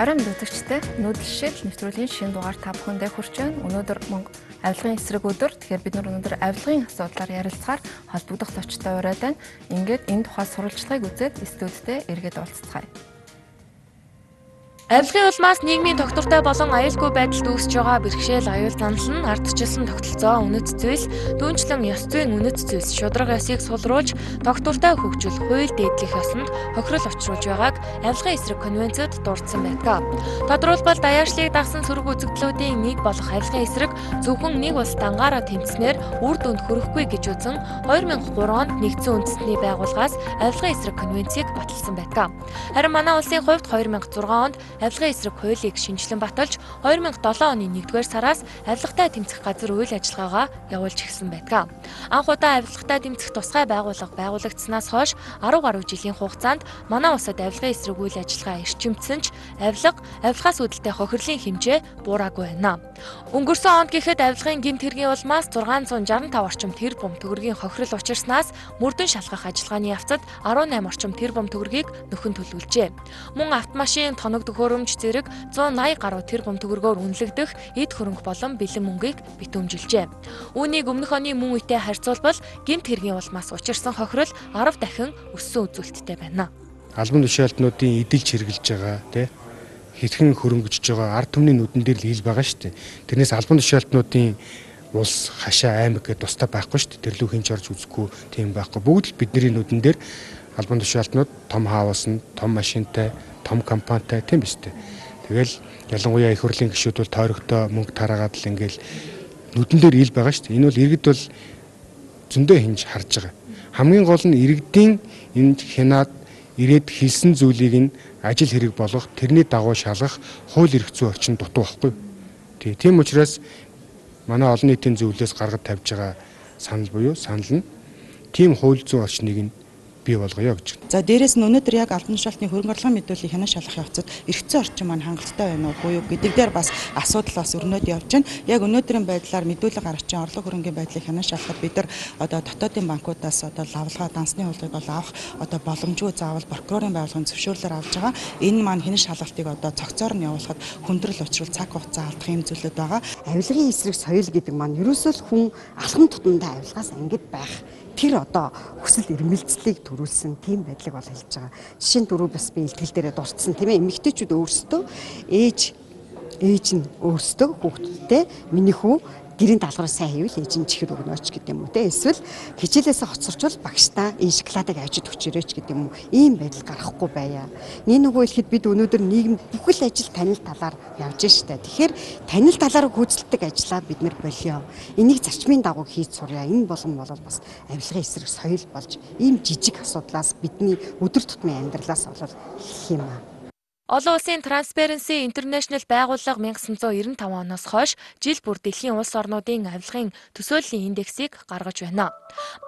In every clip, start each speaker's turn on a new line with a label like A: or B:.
A: Орон үзэгчтэй нүүдэлшил нэвтрүүлгийн шинэ дугаар та бүхэндээ хүрч байна. Өнөөдөр Монгол авилгын эсрэг өдөр. Тэгэхээр бид нар өнөөдөр авилгын асуудлаар ярилцахаар холбогдох зочтой ураад байна. Ингээд энэ тухай сурвалжлагыг үзээд студидтэй эргээд уулзцгаая.
B: Авилгын улмаас нийгмийн тогтвортой болон аюулгүй байдалд үүсэж байгаа бэрхшээл аюул занал нь ардчилсан тогтолцоо үнэт зүйлс, дүүнчлэн ёс зүйн үнэт зүйлс шудраг ёсыг сулруулж тогтвортой хөгжил хууль дээдлэх ёсонд хохирол учруулж байгааг авилгын эсрэг конвенцэд дурдсан байдаг. Тодорхойлбол даяаршлыг дагсан сөрөг үзэгдлүүдийн нэг болох авилгын эсрэг зөвхөн нэг улс дангаараа тэмцснээр үр дүнд хүрэхгүй гэж үзэн 2003 онд нэгдсэн үндэсний байгууллагаас авилгын эсрэг конвенцийг баталсан байдаг. Харин манай улсын хувьд 2006 онд авилгын эсрэг хуулийг шинжилэн баталж 2007 оны 1-р сараас авилгатай тэмцэх газар үйл ажиллагаагаа явуулж эхэлсэн байдаг. Анх удаа авилгатай тэмцэх тусгай байгууллага байгуулагдсанаас хойш 10 гаруй жилийн хугацаанд манай улсад авилгын эсрэг үйл ажиллагаа эрчимдсэн ч авилга, авилгаас үүдэлтэй хохирлын хэмжээ буураагүй байна. Өнгөрсөн онд гэхэд авилгын гэмт хэргийн улмаас 665 орчим тэр бум төгрөгийн хохирол учирснаас мөрдөн шалгах ажиллагааны явцад 18 орчим тэр бум төгрөгийг нөхөн төлөвлөжээ. Мөн автомашин, тоног төхөөр төхөөрөмж зэрэг 180 гаруй тэрбум төгрөгөөр үнэлэгдэх эд хөрөнгө болон бэлэн мөнгийг битүүмжилжээ. Үүнийг өмнөх оны мөн үетэй харьцуулбал гэмт хэргийн улмаас учирсан хохирол 10 дахин өссөн үзүүлэлттэй байна.
C: Албан тушаалтнуудын эдэлж хэрглэж байгаа тий хэрхэн хөрөнгөжж байгаа ард түмний нүдэн дээр л хил байгаа шүү дээ. Тэрнээс албан тушаалтнуудын улс хашаа аймаг гэдээ тустай байхгүй шүү дээ. Тэрлүү хинч орж үзэхгүй тийм байхгүй. Бүгд л бидний нүдэн дээр албан тушаалтнууд том хаус нь том машинтай том компанитай тийм биз дээ. Тэгэл ялангуяа их хурлын гишүүд бол тойрогтой мөнгө тараагаад л ингээл нүдэн дээр ил байгаа шүү дээ. Энэ бол иргэд бол зөндөө хинж харж байгаа. Хамгийн гол нь иргэдийн энэ хянаад ирээд хэлсэн зүйлийг нь ажил хэрэг болгох, тэрний дагуу шалгах хууль эрх зүйн орчин дутуу байхгүй. Тий, тийм учраас манай олон нийтийн зөвлөлөөс гаргаж тавьж байгаа санал буюу санал нь тийм хууль зүйн орчныг нь бий болгоё гэж.
D: За дээрэс нь өнөөдөр яг албан тушаалтны хөрөнгө орлогын мэдүүлгийг хянаа шалгах явцад эргэцэн орчин маань хангалттай байна уу буюу гэдэг дээр бас асуудал бас өрнөд явж байна. Яг өнөөдрийн байдлаар мэдүүлэг гаргачин орлого хөрөнгөний байдлыг хянаа шалгахад бид нар одоо дотоодын банкудаас одоо лавлгаа дансны хуулийг бол авах одоо боломжгүй заавал прокурорын байгууллагын зөвшөөрлөөр авж байгаа. Энэ маань хянаа шалгалтыг одоо цогцоор нь явуулахад хүндрэл учруул цаг хугацаа алдах юм зүйлүүд байгаа.
E: Авилгын эсрэг соёл гэдэг маань ерөөсөө л хүн алхам тутамдаа авилгаас ангид байх тэр одоо хүсэл эрмэлзлийг төрүүлсэн тийм байдлыг бол хэлж байгаа. Жишээ нь дөрөв бас би илтгэл дээрээ дурдсан тийм ээ эмэгтэйчүүд өөрсдөө ээж ээж нь өөрсдөө хүүхдүүдтэй миний хүү гэрийн даалгавраа сайн хийвэл ээж нь чихэр өгнөөч гэдэг юм уу те эсвэл хичээлээсээ хоцорчвол багштаа энэ шоколадыг авчид өчөрөөч гэдэг юм уу ийм байдал гарахгүй байя. Нэг нөгөө хэлэхэд бид өнөөдөр нийгэм бүхэл ажил танил талаар явж штэ. Тэгэхээр танил талаар гүйцэлдэг ажлаа бид нар болио. Энийг зарчмын дагуу хийж сурья. Энэ болгон бол бас авилгын эсрэг соёл болж ийм жижиг асуудлаас бидний өдөр тутмын амьдралаас болол хэлэх юм аа.
B: Олон улсын Transparency International байгууллага 1995 оноос хойш жил бүр дэлхийн улс орнуудын авилгын төсөөллийн индексийг гаргаж байна.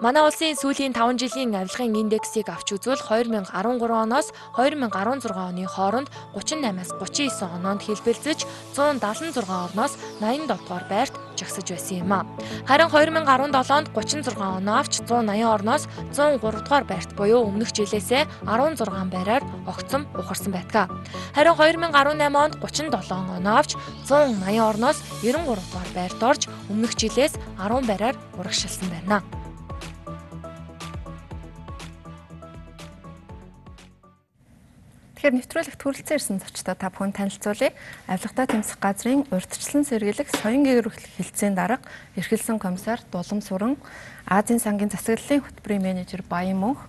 B: Манай улсын сүүлийн 5 жилийн авилгын индексийг авч үзвэл 2013 оноос 2016 оны хооронд 38-аас 39 оноонд хэлбэлзэж 176 орноос 87 дугаар байрт жагсаж байсан юм а. Харин 2017 онд 36 оноо авч 180 орноос 103 дугаар байрт буюу өмнөх жилээсээ 16 байраар огцом ухарсан байдаг. Харин 2018 онд 37 оноо авч 180 орноос 93 дугаар байрт орж өмнөх жилээс 10 байраар урагшилсан байна.
A: Тэгэхээр нэвтрүүлэгт хүрэлцэн ирсэн зочдоо та бүхэн танилцуулъя. Авилгатай тэмцэх газрын урьдчилан сэргийлэх соён гэрөх хэлтсийн дарга эрхэлсэн комиссар Дулам Сүрэн, Азийн сангийн засаглалын хөтөлбөрийн менежер Баян Мөнх,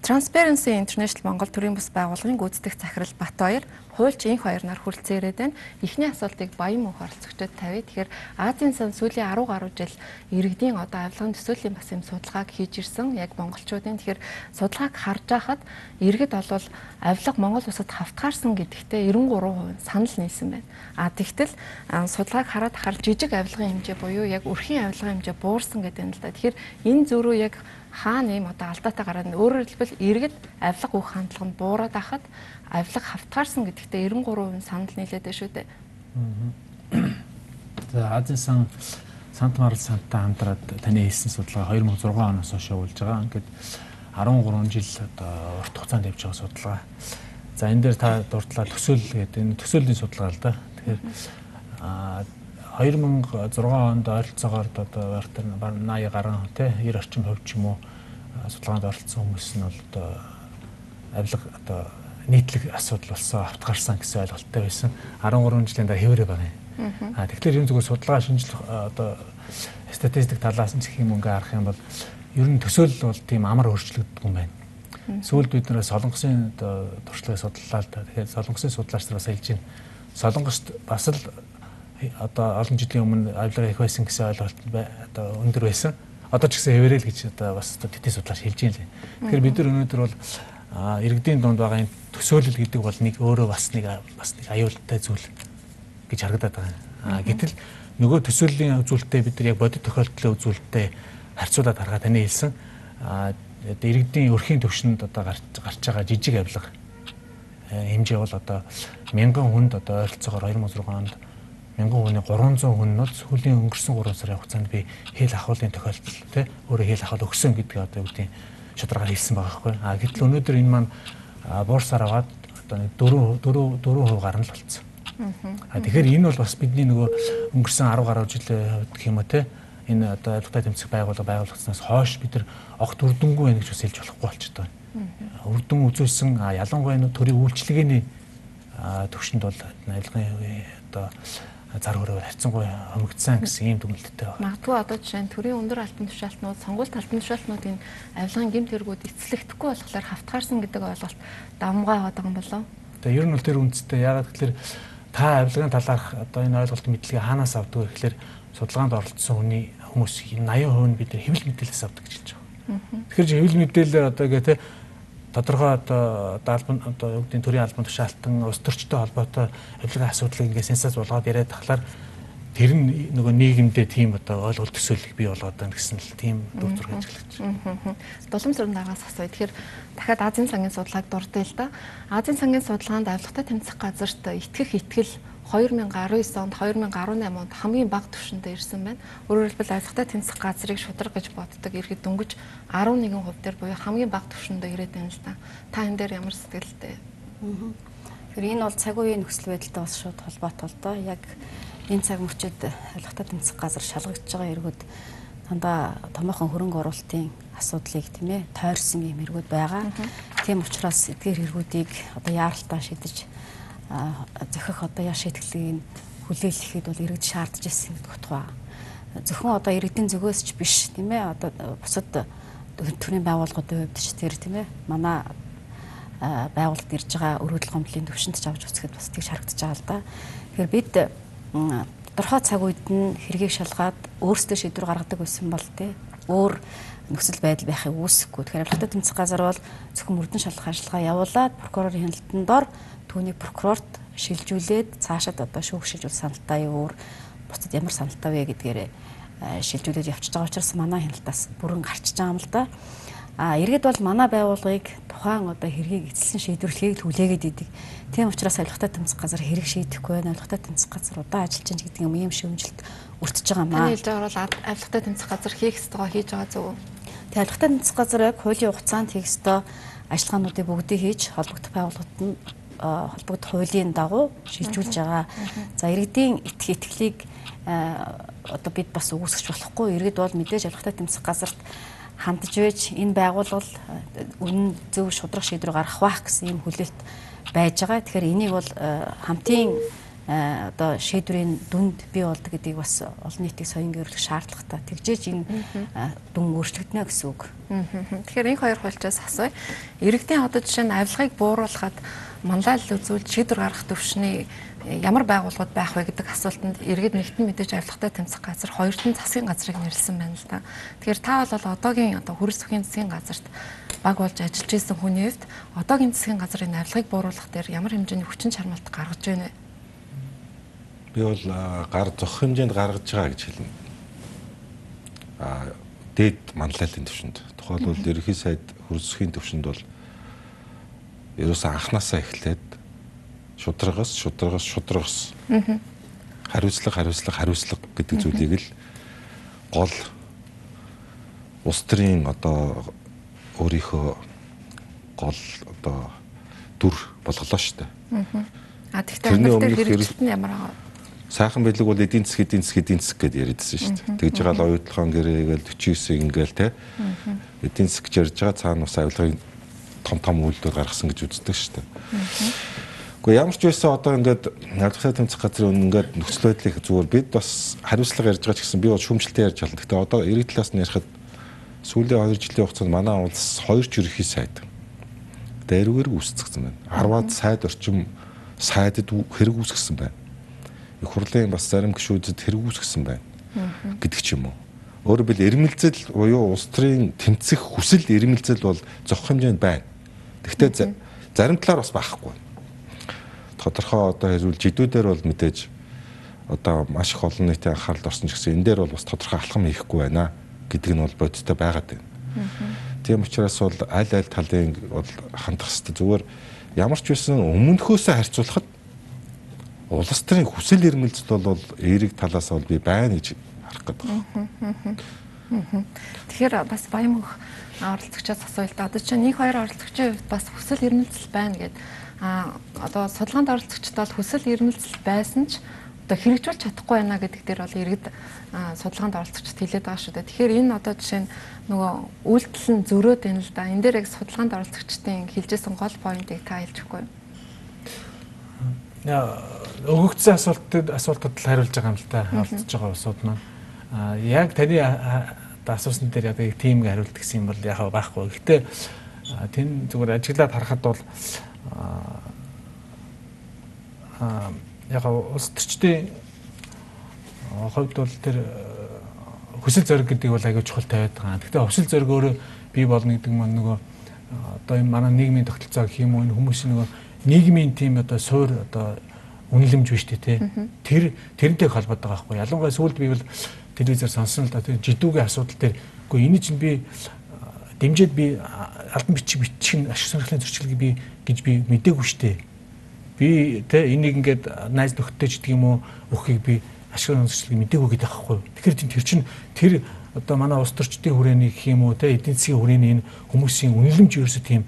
A: Transparency International Монгол төрийн бас байгууллагын гүйцэтгэх захирал Батбаяр хуульч инх хоёр нар хүрэлцэн ирээд байна. Эхний асуултыг Баян мөнх оролцогчдод тавья. Тэгэхээр Азийн сан сүүлийн 10 гаруй жил иргэдийн одоо авилгын төсөөлийн бас юм судалгааг хийж ирсэн. Яг монголчуудын тэгэхээр судалгааг харж байхад иргэд олвол авилга Монгол улсад хавтгаарсан гэдэгтээ 93% санал нийлсэн байна. А тэгтэл судалгааг хараад харж жижиг авилгын хэмжээ буюу яг өрхийн авилгын хэмжээ буурсан гэдэг юм л да. Тэгэхээр энэ зөрүү яг хаана ийм одоо алдаатай гараад өөрөөр хэлбэл иргэд авилга өгөх хандлага нь буураад ахад авилга хавтгаарсан гэдэгтээ 93% санал нийлээд байна шүү дээ.
F: За Азийн сан Сант Марл сантай хамтраад таны хийсэн судалгаа 2006 оноос хойш явуулж байгаа. Ингээд 13 жил одоо урт хугацаанд явж байгаа судалгаа. За энэ дээр та дурдлаа төсөөлөл гэдэг энэ төсөөллийн судалгаа л да. Тэгэхээр 2006 онд ойролцоогоор одоо барьтар 80 гаруй тий 90 орчим хувь ч юм уу судалгаанд оролцсон хүмүүс нь бол одоо авилга одоо нийтлэг асуудал болсон авт гарсан гэсэн ойлголттой байсан. 13 жилийн дараа хэвээрээ байгаа юм. Аа тэгэхээр энэ зүгээр судалгаа шинжлэх одоо статистик талаас нь гэх юм ингээ харах юм бол ер нь төсөөлөл бол тийм амар өөрчлөгддөг юм байна. Сүүлд бид нэр солонгосын одоо туршлагыг судлаа л да. Тэгэхээр солонгосын судлаач нар бас хэлж байна. Солонгост бас л одоо олон жилийн өмнө авилга их байсан гэсэн ойлголт одоо өндөр байсан. Одоо ч гэсэн хэвээрэл гэж одоо бас тэтгэж судлаач хэлж байна лээ. Тэгэхээр бид нар өнөөдөр бол иргэдийн дунд байгаа энэ төсөөлөл гэдэг бол нэг өөрөө бас нэг бас нэг аюултай зүйл гэж харагдаад байгаа. Гэтэл нөгөө төсөөллийн үзүүлэлтээ бид нар яг бодит тохиолдлын үзүүлэлтээ харьцуулаад харахад таны хэлсэн иргэдийн өрхийн төвшөнд одоо гарч гарч байгаа жижиг авилга хэмжээ бол одоо мянган хүнд одоо ойролцоогоор 2006 онд мянган хүний 300 хүн нь сүүлийн өнгөрсөн 3 сарын хугацаанд би хэл ахуулын тохиолдол тий өөрөө хэл ахуул өгсөн гэдэг одоо юу гэдэг шударгаар хэлсэн байгаа байхгүй. А гэтэл өнөөдөр энэ маань буурсаар аваад одоо нэг 4 4 4% гарна л болцсон. А тэгэхээр энэ бол бас бидний нөгөө өнгөрсөн 10 гаруй жилийн хувьд гэх юм уу те энэ одоо авилгатай тэмцэх байгууллага байгуулагдсанаас хойш бид нар огт үрдэнгүй байх гэж бас хэлж болохгүй болчиход байна. Үрдэн үзүүлсэн ялангуяа төрийн үйлчлэгээний төвшөнд бол авилгын одоо зар хөрөөр харьцангуй хомигдсан гэсэн ийм дүгнэлттэй байна.
A: Магадгүй одоо жишээ нь төрийн өндөр алтан тушаалтнууд, сонгуульт алтан тушаалтнуудын авилгын гэмт хэрэгүүд эцэлэгдэхгүй болохоор хавтгаарсан гэдэг ойлголт давмгай аваад байгаа юм болов.
F: Тэгээ ер нь бол тэр үндстэй ягаад гэвэл та авилгын талаарх одоо энэ ойлголт мэдлэгээ хаанаас авдаг вэ гэхээр судалгаанд оролцсон хүний хүмүүс 80% нь бид хэвлэл мэдээлэлээс авдаг гэж хэлж байгаа. Тэгэхээр хэвлэл мэдээлэлээр одоо ингээ те тодорхой одоо албан одоо юу гэдэг төрийн албан тушаалтан улс төрчтэй холбоотой авилгын асуудлыг ингээ сенсац болгоод яриад тахлаар тэр нь нөгөө нийгэмдээ тийм одоо ойлголт төсөөлөх бий болгоод байна гэсэн л тийм дүр зураг ажиглаж байна.
A: Дулам сүрэн дагаас асууя. Тэгэхээр дахиад Азийн сангийн судалгааг дурдъя л да. Азийн сангийн судалгаанд авилгатай тэмцэх газарт итгэх итгэл 2019 онд 2018 онд хамгийн бага түвшиндээ ирсэн байна. Өөрөөр хэлбэл авилгатай тэнцэх газрыг шудраг гэж боддог иргэд дөнгөж 11% дээр буюу хамгийн бага түвшиндээ ирээд байна л да. Та энэ дээр ямар сэтгэлтэй?
G: Тэгэхээр энэ бол цаг үеийн нөхцөл байдалтай бас шууд холбоотой л доо. Яг энэ цаг мөчид авилгатай тэнцэх газар шалгагдж байгаа иргэд дандаа томоохон хөрөнгө оруулалтын асуудлыг тийм ээ тойрсон юм эргүүд байгаа. Тийм учраас эдгээр хэрэгүүдийг одоо яаралтаа шидэж зөхөх одоо яа шийтгэлийг хүлээлгэхэд бол иргэд шаардж ирсэн гэдэг утга. Зөвхөн одоо иргэдийн зүгөөс ч биш тийм ээ одоо бусад төрийн байгууллагуудын хувьд ч тэр тийм ээ манай байгууллагад ирж байгаа өргөдөл гомдлын төвшөнд ч авч үзэхэд бас тийж харагдаж байгаа л да. Тэгэхээр бид тодорхой цаг үед нь хэргийг шалгаад өөрсдөө шийдвэр гаргадаг байсан бол тий өөр нөхцөл байдал байхыг үүсэхгүй. Тэгэхээр авилгатай тэмцэх газар бол зөвхөн мөрдөн шалгах ажиллагаа явуулаад прокурорын хяналтанд дор түүний прокурорт шилжүүлээд цаашаад одоо шүүгшиж бол саналтай юу буцад ямар саналтай вэ гэдгээр э, шилжүүлээд явчихж байгаа учраас манай хяналтаас бүрэн гарчиж байгаа юм л да. А иргэд бол манай байгууллагыг тухайн одоо хэргийг эцэлсэн шийдвэрлэхийг хүлээгээд идэг. Тийм учраас авилгатай тэмцэх газар хэрэг шийдэхгүй байна. Авилгатай тэмцэх газар удаан ажиллаж чинь гэдэг юм ийм шүүмжилт өртөж байгаа маа.
A: Таны хэлж байгаа бол авилгатай тэмцэх газар хийх ёстойгоо хийж байгаа зөв үү?
G: Тэгээ авилгатай тэмцэх газар яг хуулийн хугацаанд хийх ёстой ажиллагаануудыг бүгдийг хийж холбогдох байгууллагад нь холбогдох хуулийн дагуу шилжүүлж байгаа. За иргэдийн итг итгэлийг одоо бид бас үүсгэж болохгүй. Иргэд бол мэдээж авилгатай тэмцэх газарт хандж байж энэ байгууллага үнэн зөв шудрах шийдвэр гаргах байх гэсэн юм хүлээлт байж байгаа. Тэгэхээр энийг бол хамтын одоо шийдвэрийн дүнд бий болдог гэдгийг бас олон нийтийг соён гэрүүлэх шаардлагатай. Тэгжээж энэ дүн өөрчлөгдөнө гэсэн үг.
A: Тэгэхээр энэ хоёр хуульчаас асууя. Иргэдийн одоо жишээ нь авилгыг бууруулахад манлайлал үзүүлж шийдвэр гаргах төвшний ямар байгууллагууд байх вэ гэдэг асуултанд иргэд нэгтэн мэдээж авилгатай тэмцэх газар хоёртон засгийн газрыг нэрлсэн байна л да. Тэгэхээр та бол одоогийн одоо хөрс бүхий засгийн газарт баг болж ажиллаж исэн хүний хувьд одоогийн засгийн газрын авилгыг бууруулах дээр ямар хэмжээний хүчин чармаалт гаргаж байна вэ?
H: Би бол гар зөх хэмжээнд гаргаж байгаа гэж хэлнэ. А дээд манлайлалын төвшөнд. Тухайлбал ерөнхий сайд хөрсөхийн төвшөнд бол ерөөсөө анханасаа эхлээд шударгаас шударгаас шударгаас хариуцлага хариуцлага хариуцлага гэдэг зүйлийг л гол улс төрийн одоо өөрийнхөө гол одоо дүр болголоо шүү дээ.
A: А тэгтээ дээр хэрэгжилт нь ямар аа?
H: Сайхан бэлэг бол эдийн засаг эдийн засаг эдийн засаг гэдээ яриадсан шүү дээ. Тэгж байгаа л оюутлахын гэрээгээл 49 ингээл те. Эдийн засаг гэж ярьж байгаа цаана бас авилгын том том үйлдэл гаргасан гэж үздэг шүү дээ. Гэхдээ ямар ч байсан одоо ингээд ялгсаа тэмцэх газрын ингээд нөхцөл байдлыг зүгээр бид бас хариуцлага ярьж байгаа ч гэсэн би бол шүүмжлэлтэй ярьж байна. Гэхдээ одоо эрэг талаас нь ярихад сүүлийн 2 жилийн хугацаанд манай улс хоёр ерөнхий сайд дээрүүгээр үүсчихсэн байна. 10-аад сайд орчим сайдад хэрэг үүсгэсэн байна. Их хурлын бас зарим гишүүдэд хэрэг үүсгэсэн байна гэдэг ч юм уу. Өөрөөр бил эрмэлзэл буюу улс төрийн тэмцэх хүсэл эрмэлзэл бол зохих хэмжээнд байна. Гэхдээ зарим талаар бас байхгүй тодорхой одоо хэрүүл жидүүдээр бол мэдээж одоо маш их олон нийтийн анхааралд орсон ч гэсэн энэ дээр бол бас тодорхой алхам хийхгүй байна гэдэг нь бол бодиттой байгаад байна. Тийм учраас бол аль аль талын бол хандах хэрэгтэй зүгээр ямар ч байсан өмнөхөөсөө харьцуулахад улс төрийн хүсэл эрмэлзэл бол эерэг талаас бол би байна гэж харах гэдэг.
A: Тэгэхээр бас баян мөх оролцогчоос да. Одоо чинь нэг хоёр оролцогчийн хувьд бас хүсэл эрмэлзэл байна гэдэг а одоо судалгаанд оролцогчдод бол хүсэл эрмэлзэл байсан ч одоо хэрэгжүүлж чадахгүй байна гэдэг дээр бол иргэд судалгаанд оролцогчдод хэлээд байгаа шүү дээ. Тэгэхээр энэ одоо жишээ нь нөгөө үйлдэл нь зөрөөд байна л да. Энэ дээр яг судалгаанд оролцогчдын хэлжсэн гол поинтыг та хэлж өгөхгүй юу?
F: Өгөгдсөн асуултад асуултад л хариулж байгаа юм л та оролцож байгаа усуд маань. Яг таны асуусан дээр яг тийм хариулт гэсэн юм бол яг байхгүй. Гэхдээ тэн зүгээр ажиглаад харахад бол аа яг улс төрчдийн хувьд бол тэр хүсэл зориг гэдэг бол аягүй чухал тавиад байгаа. Гэхдээ хүсэл зориг өөрөө бий болно гэдэг маань нөгөө одоо энэ манай нийгмийн тогтолцоо гэх юм уу энэ хүмүүсийн нөгөө нийгмийн тийм одоо суур одоо үнэлэмж биш тий. Тэр тэрнтэй холбоотой байгаа байхгүй. Ялангуяа сүүлд би бол телевизээр сонсон л да тэр жидүүгийн асуудал дээр үгүй энэ чинь би дэмжиж би албан бичиг бичих ашиг сонирхлын зөрчилгийг би гэж би мдээгүй штэ. Би тэ энийг ингээд найз нөхдөд ч гэдэг юм уу өхийг би ашиг сонирхлыг мдээгүй гэдэг байхгүй. Тэгэхээр тэр чинь тэр одоо манай улс төрчдийн хүрээний гэх юм уу тэ эдийн засгийн хүрээний энэ хүмүүсийн үнэлэмж ерөөсө тийм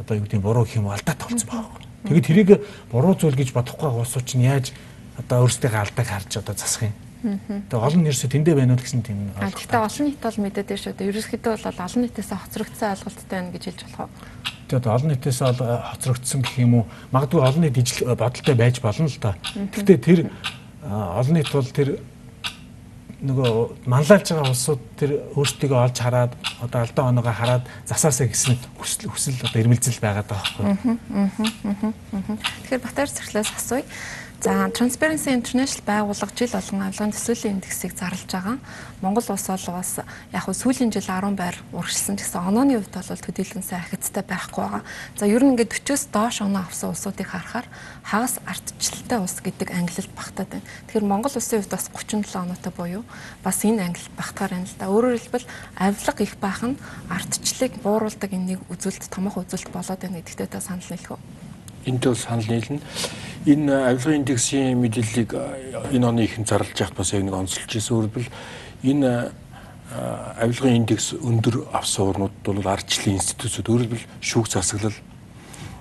F: одоо юу гэдэг буруу гэх юм уу алдаа тавцсан байгаа. Тэгээд тэрийг буруу зүйл гэж бодохгүй улсууд чинь яаж одоо өөрсдийнхээ алдааг харж одоо засах юм. Тэгээ олон нэрсээ тэндээ байна уу гэсэн тийм
A: ойлголт. Гэхдээ олон нийт бол мэдээд байна шүү дээ. Ерөнхийдөө бол олон нийтээс хоцрогдсон ойлголттой байна гэж хэлж болох уу?
F: Тэгээд олон нийтээс хоцрогдсон гэх юм уу? Магадгүй олон нийт ижил бодолтой байж болно л да. Гэхдээ тэр олон нийт бол тэр нөгөө манлайлж байгаа улсууд тэр өөрсдийгөө олж хараад одоо алдаа оноогоо хараад засаасаа гэсэн хүсэл хүсэл одоо ирмэлзэл байгаад байгаа байхгүй.
A: Тэгэхээр Батар цэглээс асууя. За Transparency International байгууллага жил болгон авилгын төсвөлийн индексийг зарлж байгаа. Монгол улс бол бас яг хөө сүүлийн жил 10 байр урагшилсан гэсэн онооны хувьд бол төдийлөн сайн ахицтай байхгүй байгаа. За ер нь ингээд 40-с доош оноо авсан улсуудыг харахаар хагас ардчлалтай улс гэдэг ангилалд багтаад байна. Тэгэхээр Монгол улсын хувьд бас 37 оноотой буюу бас энэ ангилалд багтахаар байна л да. Өөрөөр хэлбэл авилга их баах нь ардчлалыг бууруулдаг энэ нэг үзүүлэлт томоохон үзүүлэлт болоод байна гэдэгтээ та санал нийлэх үү?
I: Энд бол санал нийлнэ. Энэ авилгын индексийн мэдээллийг энэ оны ихэнд зарлж яхад бас яг нэг онцолж ирсэн. Өөрөлдвөл энэ авилгын индекс өндөр авсан орнууд бол ардчлалын институтууд өөрөлдвөл шүүх засаглал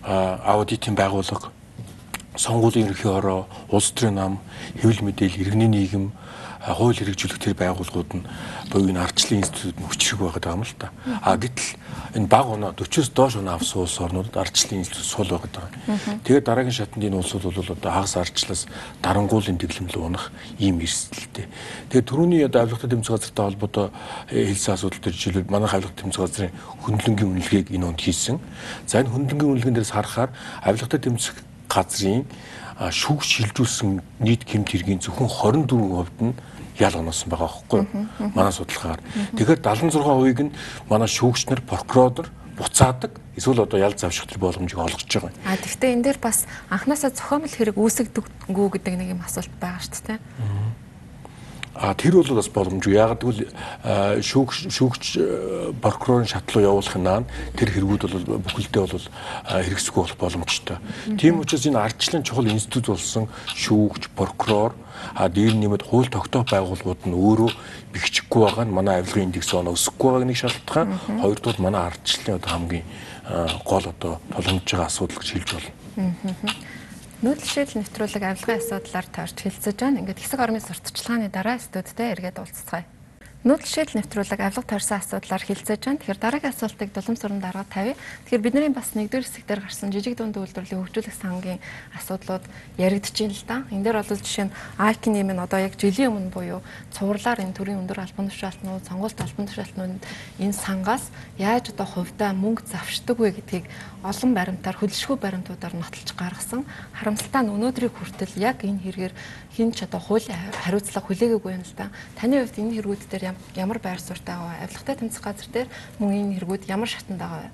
I: аудитын байгууллага сонгуулийн ерөнхий ороо улс төрийн нам хэвлэл мэдээлэл иргэний нийгэм хууль хэрэгжүүлэх тэр байгууллагууд нь буюу энэ ардчлалын институт нь хүчрэг байгаад байгаа юм л та. А гэтэл энэ баг оноо 40-с доош оноо авсан улс орнуудад ардчлалын институт сул байгаад байгаа. Тэгээд дараагийн шатнд энэ улсууд бол одоо хагас ардчлалаас дарангуулын дэглэмлэг унах ийм эрсдэлтэй. Тэгээд түрүүний одоо авилгатай тэмцэх газартай холбоотой хэлсэн асуудал төр жишээлбэл манай авилгатай тэмцэх газрын хөндлөнгийн үнэлгээг энэ онд хийсэн. За энэ хөндлөнгийн үнэлгээнд дээрс харахаар авилгатай тэмцэх газрын шүүгч шилжүүлсэн нийт гэмт хэргийн зөвхөн 24% нь ял оноосон байгаа байхгүй манай судалгаагаар. Тэгэхээр 76%ыг нь манай шүүгч нар прокурор буцаадаг эсвэл одоо ял завших төр боломжийг олгож байгаа.
A: А тэгвэл энэ дээр бас анханасаа зохиомл хэрэг үүсгдэггүй гэдэг нэг юм асуулт байгаа шүү дээ.
I: А тэр бол бас боломжгүй. Яг гэвэл шүүгч шүүгч прокурорын шатлуу явуулахын наан тэр хэрэгүүд бол бүхэлдээ бол хэрэгсэхгүй болох боломжтой. Тийм учраас энэ ардчлалын чухал институт болсон шүүгч, прокурор а дээр нэмээд хууль тогтоох байгууллагууд нь өөрөө бэхжихгүй байгаа нь манай авилгын индекс оноо өсөхгүй байгааг нэг шалтгаан. Хоёрдугаар манай ардчлалын одоо хамгийн гол одоо тулгамж байгаа асуудал гэж хэлж болно.
A: Нүүдэл шийдэл нэвтрүүлэг авилгын асуудлаар таарч хэлцэж байна. Ингээд хэсэг орны сурталчилгааны дараа студидтэй эргээд уулзцгаая. Нүүдэл шийдэл нэвтрүүлэг авилга таарсан асуудлаар хилцээж байна. Тэгэхээр дараагийн асуултыг дулам суран дарга тавья. Тэгэхээр бидний бас нэгдүгээр хэсэг дээр гарсан жижиг дунд үйлдвэрлэлийн хөгжүүлэх сангийн асуудлууд яригдж байна л да. Энд дээр бол жишээ нь Аркин нэмэн одоо яг жилийн өмнө буюу цувралаар энэ төрлийн өндөр албан тушаалтнууд, сонгуульт албан тушаалтнууд энэ сангаас яаж одоо хувьдаа мөнгө завшдаг вэ гэдгийг олон баримтаар хөдөлшгүй баримтуудаар нотолж гаргасан. Харамсалтай нь өнөөдрийг хүртэл яг энэ хэрэгээр хин ч одоо хуулийн хариуцлага хүлээгээгүй юм л да. Таны хувьд энэ хэрэгүүд дээр ямар байр суурьтай байгаа вэ? Авилгатай тэмцэх газар дээр мөн энэ хэрэгүүд ямар шатанд байгаа вэ?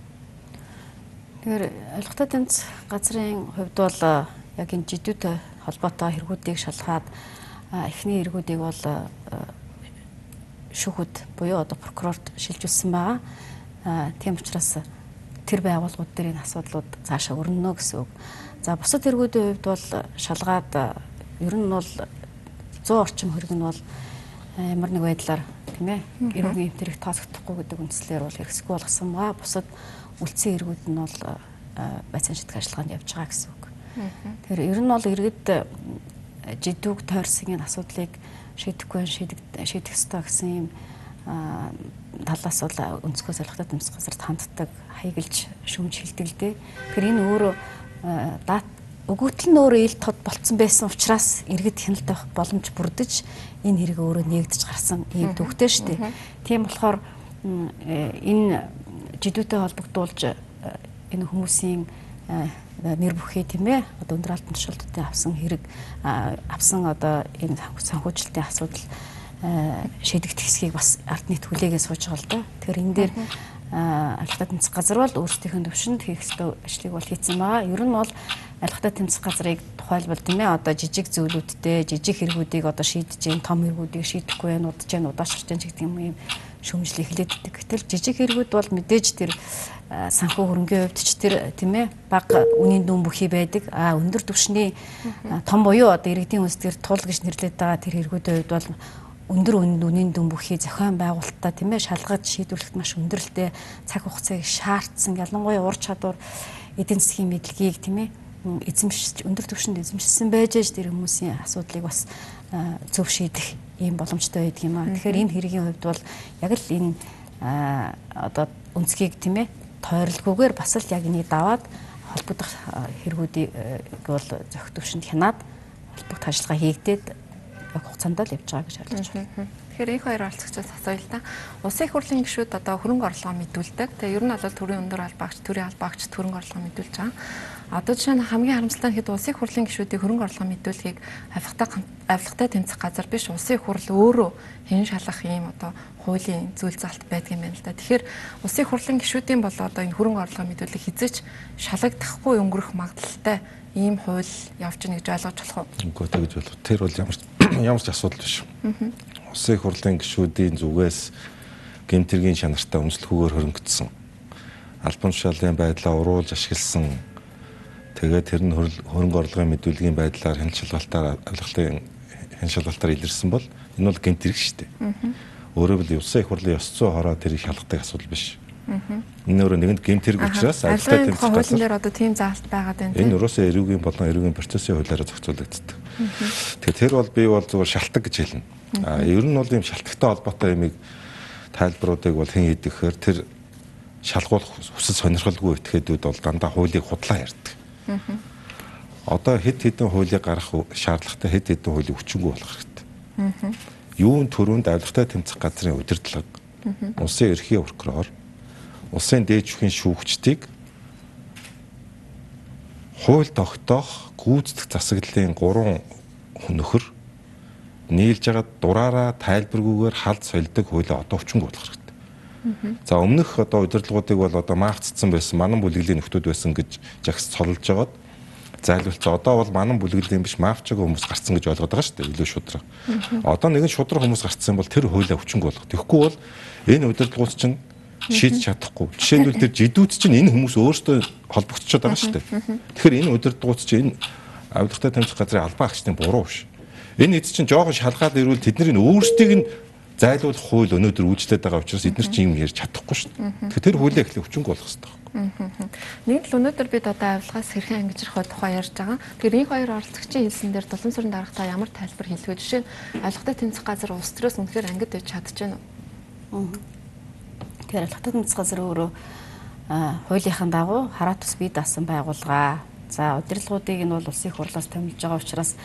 G: Тэгэхээр авилгатай тэмцэх газрын хувьд бол яг энэ жидүүтэй холбоотой хэрэгүүдийг шалгаад эхний хэрэгүүдийг бол шүүхэд буюу одоо прокурорт шилжүүлсэн байгаа. Тийм учраас тэр байгууллагууд дээр энэ асуудлууд цаашаа өрнөнө гэсэн үг. За бусад хэрэгүүдийн хувьд бол шалгаад ер нь бол 100 орчим хөрөг нь бол э, ямар нэг байдлаар тийм ээ эрүүгийн эмтэрийг тооцохдохгүй гэдэг үндслээр бол хэрэгсгүй болгосон байгаа. Бусад үлдсэн эргүүд нь бол э, байцаан шийдэх ажиллагаанд явж байгаа гэсэн үг. Тэгэхээр ер нь бол иргэд э, жидүүг тойрсон энэ асуудлыг шийдэхгүй шийдэх шийдэх ёстой гэсэн юм талаас бол өнцгөө солихтой тэмцэх газарт ханддаг хаяглж шүмж хилдэг л дээ. Тэгэхээр энэ өөрөө дат өгөгдөл нь өөрөө ил тод болцсон байсан учраас иргэд хяналт авах боломж бүрдэж энэ хэрэг өөрөө нэгдэж гарсан ийм төвхтэй шүү дээ. Тийм болохоор э, энэ жидүүтэй холбогдуулж э, энэ хүмүүсийн э, нэр бүхий тийм ээ одоо өндөр алтан тушаалтуудын авсан хэрэг авсан одоо энэ санхүүжилтийн асуудал шийдэгдэх хэсгийг бас ард нийт хүлээгээ сууж байгаа л да. Тэгэхээр энэ дээр алхтаа тэмцэх газар бол өөрсдийнхөө төвшөнд хийх ёстой ажлыг бол хийсэн байгаа. Ер нь бол алхтаа тэмцэх газрыг тухайлбал тийм ээ одоо жижиг зүйлүүдтэй жижиг хэрэгүүдийг одоо шийдэж гин том хэрэгүүдийг шийдэхгүй байх удаж гин удаашрч гин гэдэг юм юм шөмжл эхлээд идэх. Гэтэл жижиг хэрэгүүд бол мэдээж тэр санхүү хөрөнгөний хувьд ч тэр тийм ээ баг үнийн дүн бүхий байдаг. А өндөр түвшний том буюу одоо иргэдийн үнсдэр тул гэж нэрлэдэг байгаа тэр хэрэгүүдийн хувьд бол өндөр үнийн дүн бүхий зохион байгуулалтаа тийм ээ шалгаж шийдвэрлэхэд маш өндөрлөлтэй цаг хугацааг шаардсан ялангуяа ур чадвар эдийн засгийн мэдлэгийг тийм ээ эзэмшиж өндөр түвшинд эзэмшсэн байж аж тэр хүмүүсийн асуудлыг бас зөв шийдэх ийм боломжтой байдаг юм аа. Тэгэхээр энэ хэргийн хувьд бол яг л энэ одоо үнцгийг тийм ээ тойролгүйгээр бас л яг энийг даваад холбогдох хэрэгүүдийг бол зохих төвшөнд хянаад холбогдох ажиллагаа хийгдээд яг хугацаанд л явж байгаа гэж ойлгож байна.
A: Тэгэхээр их хоёр оролцогчдод асууя л да. Улсын их хурлын гишүүд одоо хөрөнгө орлогоо мэдүүлдэг. Тэгээ ер нь бол төрийн өндөр албаагч, төрийн албаагч хөрөнгө орлогоо мэдүүлж байгаа. Одоо жишээ нь хамгийн харамсалтай нь хэд улсын их хурлын гишүүдийн хөрөнгө орлогоо мэдүүлэхийг авилгатай авилгатай тэмцэх газар биш улсын их хурл өөрөө хэн шалах юм одоо хуулийн зүйл залт байдаг юм байна л да. Тэгэхээр улсын их хурлын гишүүдийн бол одоо энэ хөрөнгө орлогоо мэдүүлэх хизэж шалагдахгүй өнгөрөх магадлалтай ийм хууль явж гэнэ гэж ойлгож болох уу?
H: Үгүй тэгж болох. Тэр бол ямар ямар ч асуудал биш. Улсын их хурлын гишүүдийн зүгээс гэмтэргийн чанартай өмслөхөөр хөрөнгөцсөн. Албан тушаалын байдлаа уруулж ашигласан. Тэгээд тэр нь хөрөнгө орлогын мэдүүлгийн байдлаар хэн шалгалтаар авилгалын хэн шалгалтаар илэрсэн бол энэ бол гэмтэрэг шүү дээ. Өөрөөр хэлбэл улсын их хурлын ёс зүй хороо тэрийг шалгадаг асуудал биш. Энэ өөрөө нэгэнд гэмт хэрэг учраас
A: ажилтны тэмцэх газар дээр одоо тийм заалт байгаад байна.
H: Энэ өрөөсөө эрүүгийн болон эрүүгийн процессын хуулиараа зохицуулагддаг. Тэгэхээр тэр бол би бол зүгээр шалтгаан гэж хэлнэ. А ер нь бол ийм шалтгаантай холбоотой юмыг тайлбаруудыг бол хэн хийдэг гэхээр тэр шалгуулах хүсэл сонирхолгүй этгээдүүд бол дандаа хуулийг худлаа ярьдаг. Одоо хэд хэдэн хуулийг гаргах шаардлагатай хэд хэдэн хуулийг өчнгөө болох хэрэгтэй. Юун төрөнд авилгатай тэмцэх газрын удирдлага улсын ерхий прокурор улсын дээд шүүхийн шүүгчдийг хууль тогтоох гүйцэтгэх засаглалын 3 нөхөр нийлж байгаа дураараа тайлбаргүйгээр халд солидог хуулийг одоо өвчнгөө болох хэрэгтэй. За өмнөх одоо удирдлагуудыг бол одоо маавцсан байсан манан бүлэглэлийн нөхдүүд байсан гэж жагс цолж жагаад зайлуулцаа. Одоо бол манан бүлэглэлийн биш маавчаагаа хүмүүс гарцсан гэж ойлгоод байгаа шүү дээ. Илүү шудраг. Одоо нэгэн шудраг хүмүүс гарцсан бол тэр хуулиа өвчнгөө болох. Тэгэхгүй бол энэ удирдлагууд чинь шийдэж чадахгүй. Жишээлбэл тэр жидүүд чинь энэ хүмүүс өөрсдөө холбогдчиход байгаа шүү дээ. Тэгэхээр энэ удирдгууц чинь энэ авилгатай тамирчид газрын албан агчдын буруу биш. Энэ эд чинь жоохон шалгаад ирвэл тэдний өөрсдийг нь зайлуулах хууль өнөөдөр үйлчлээд байгаа учраас эдгээр чинь юм ярьж чадахгүй шүү дээ. Тэгэхээр тэр хуулийг эхлэх хүчинг болгох хэрэгтэй.
A: Нэг л өнөөдөр бид одоо авилгаас хэрхэн ангижрах тухай ярьж байгаа. Тэгэхээр энэ хоёр оролцогчийн хэлсэн дээр тулан сүрэн дарагтаа ямар тайлбар хэлвэ жишээ нь авилгатай тэмцэх газар улс төрөөс үнэхээр ангид байж чадчихэв үү?
G: Тэгэхээр авилгатай тэмцэх газар өөрөө хуулийнхаа дагуу хараа тус бий даасан байгууллага. За удирдлагуудыг нь бол улсын хурлаас томилж байгаа учраас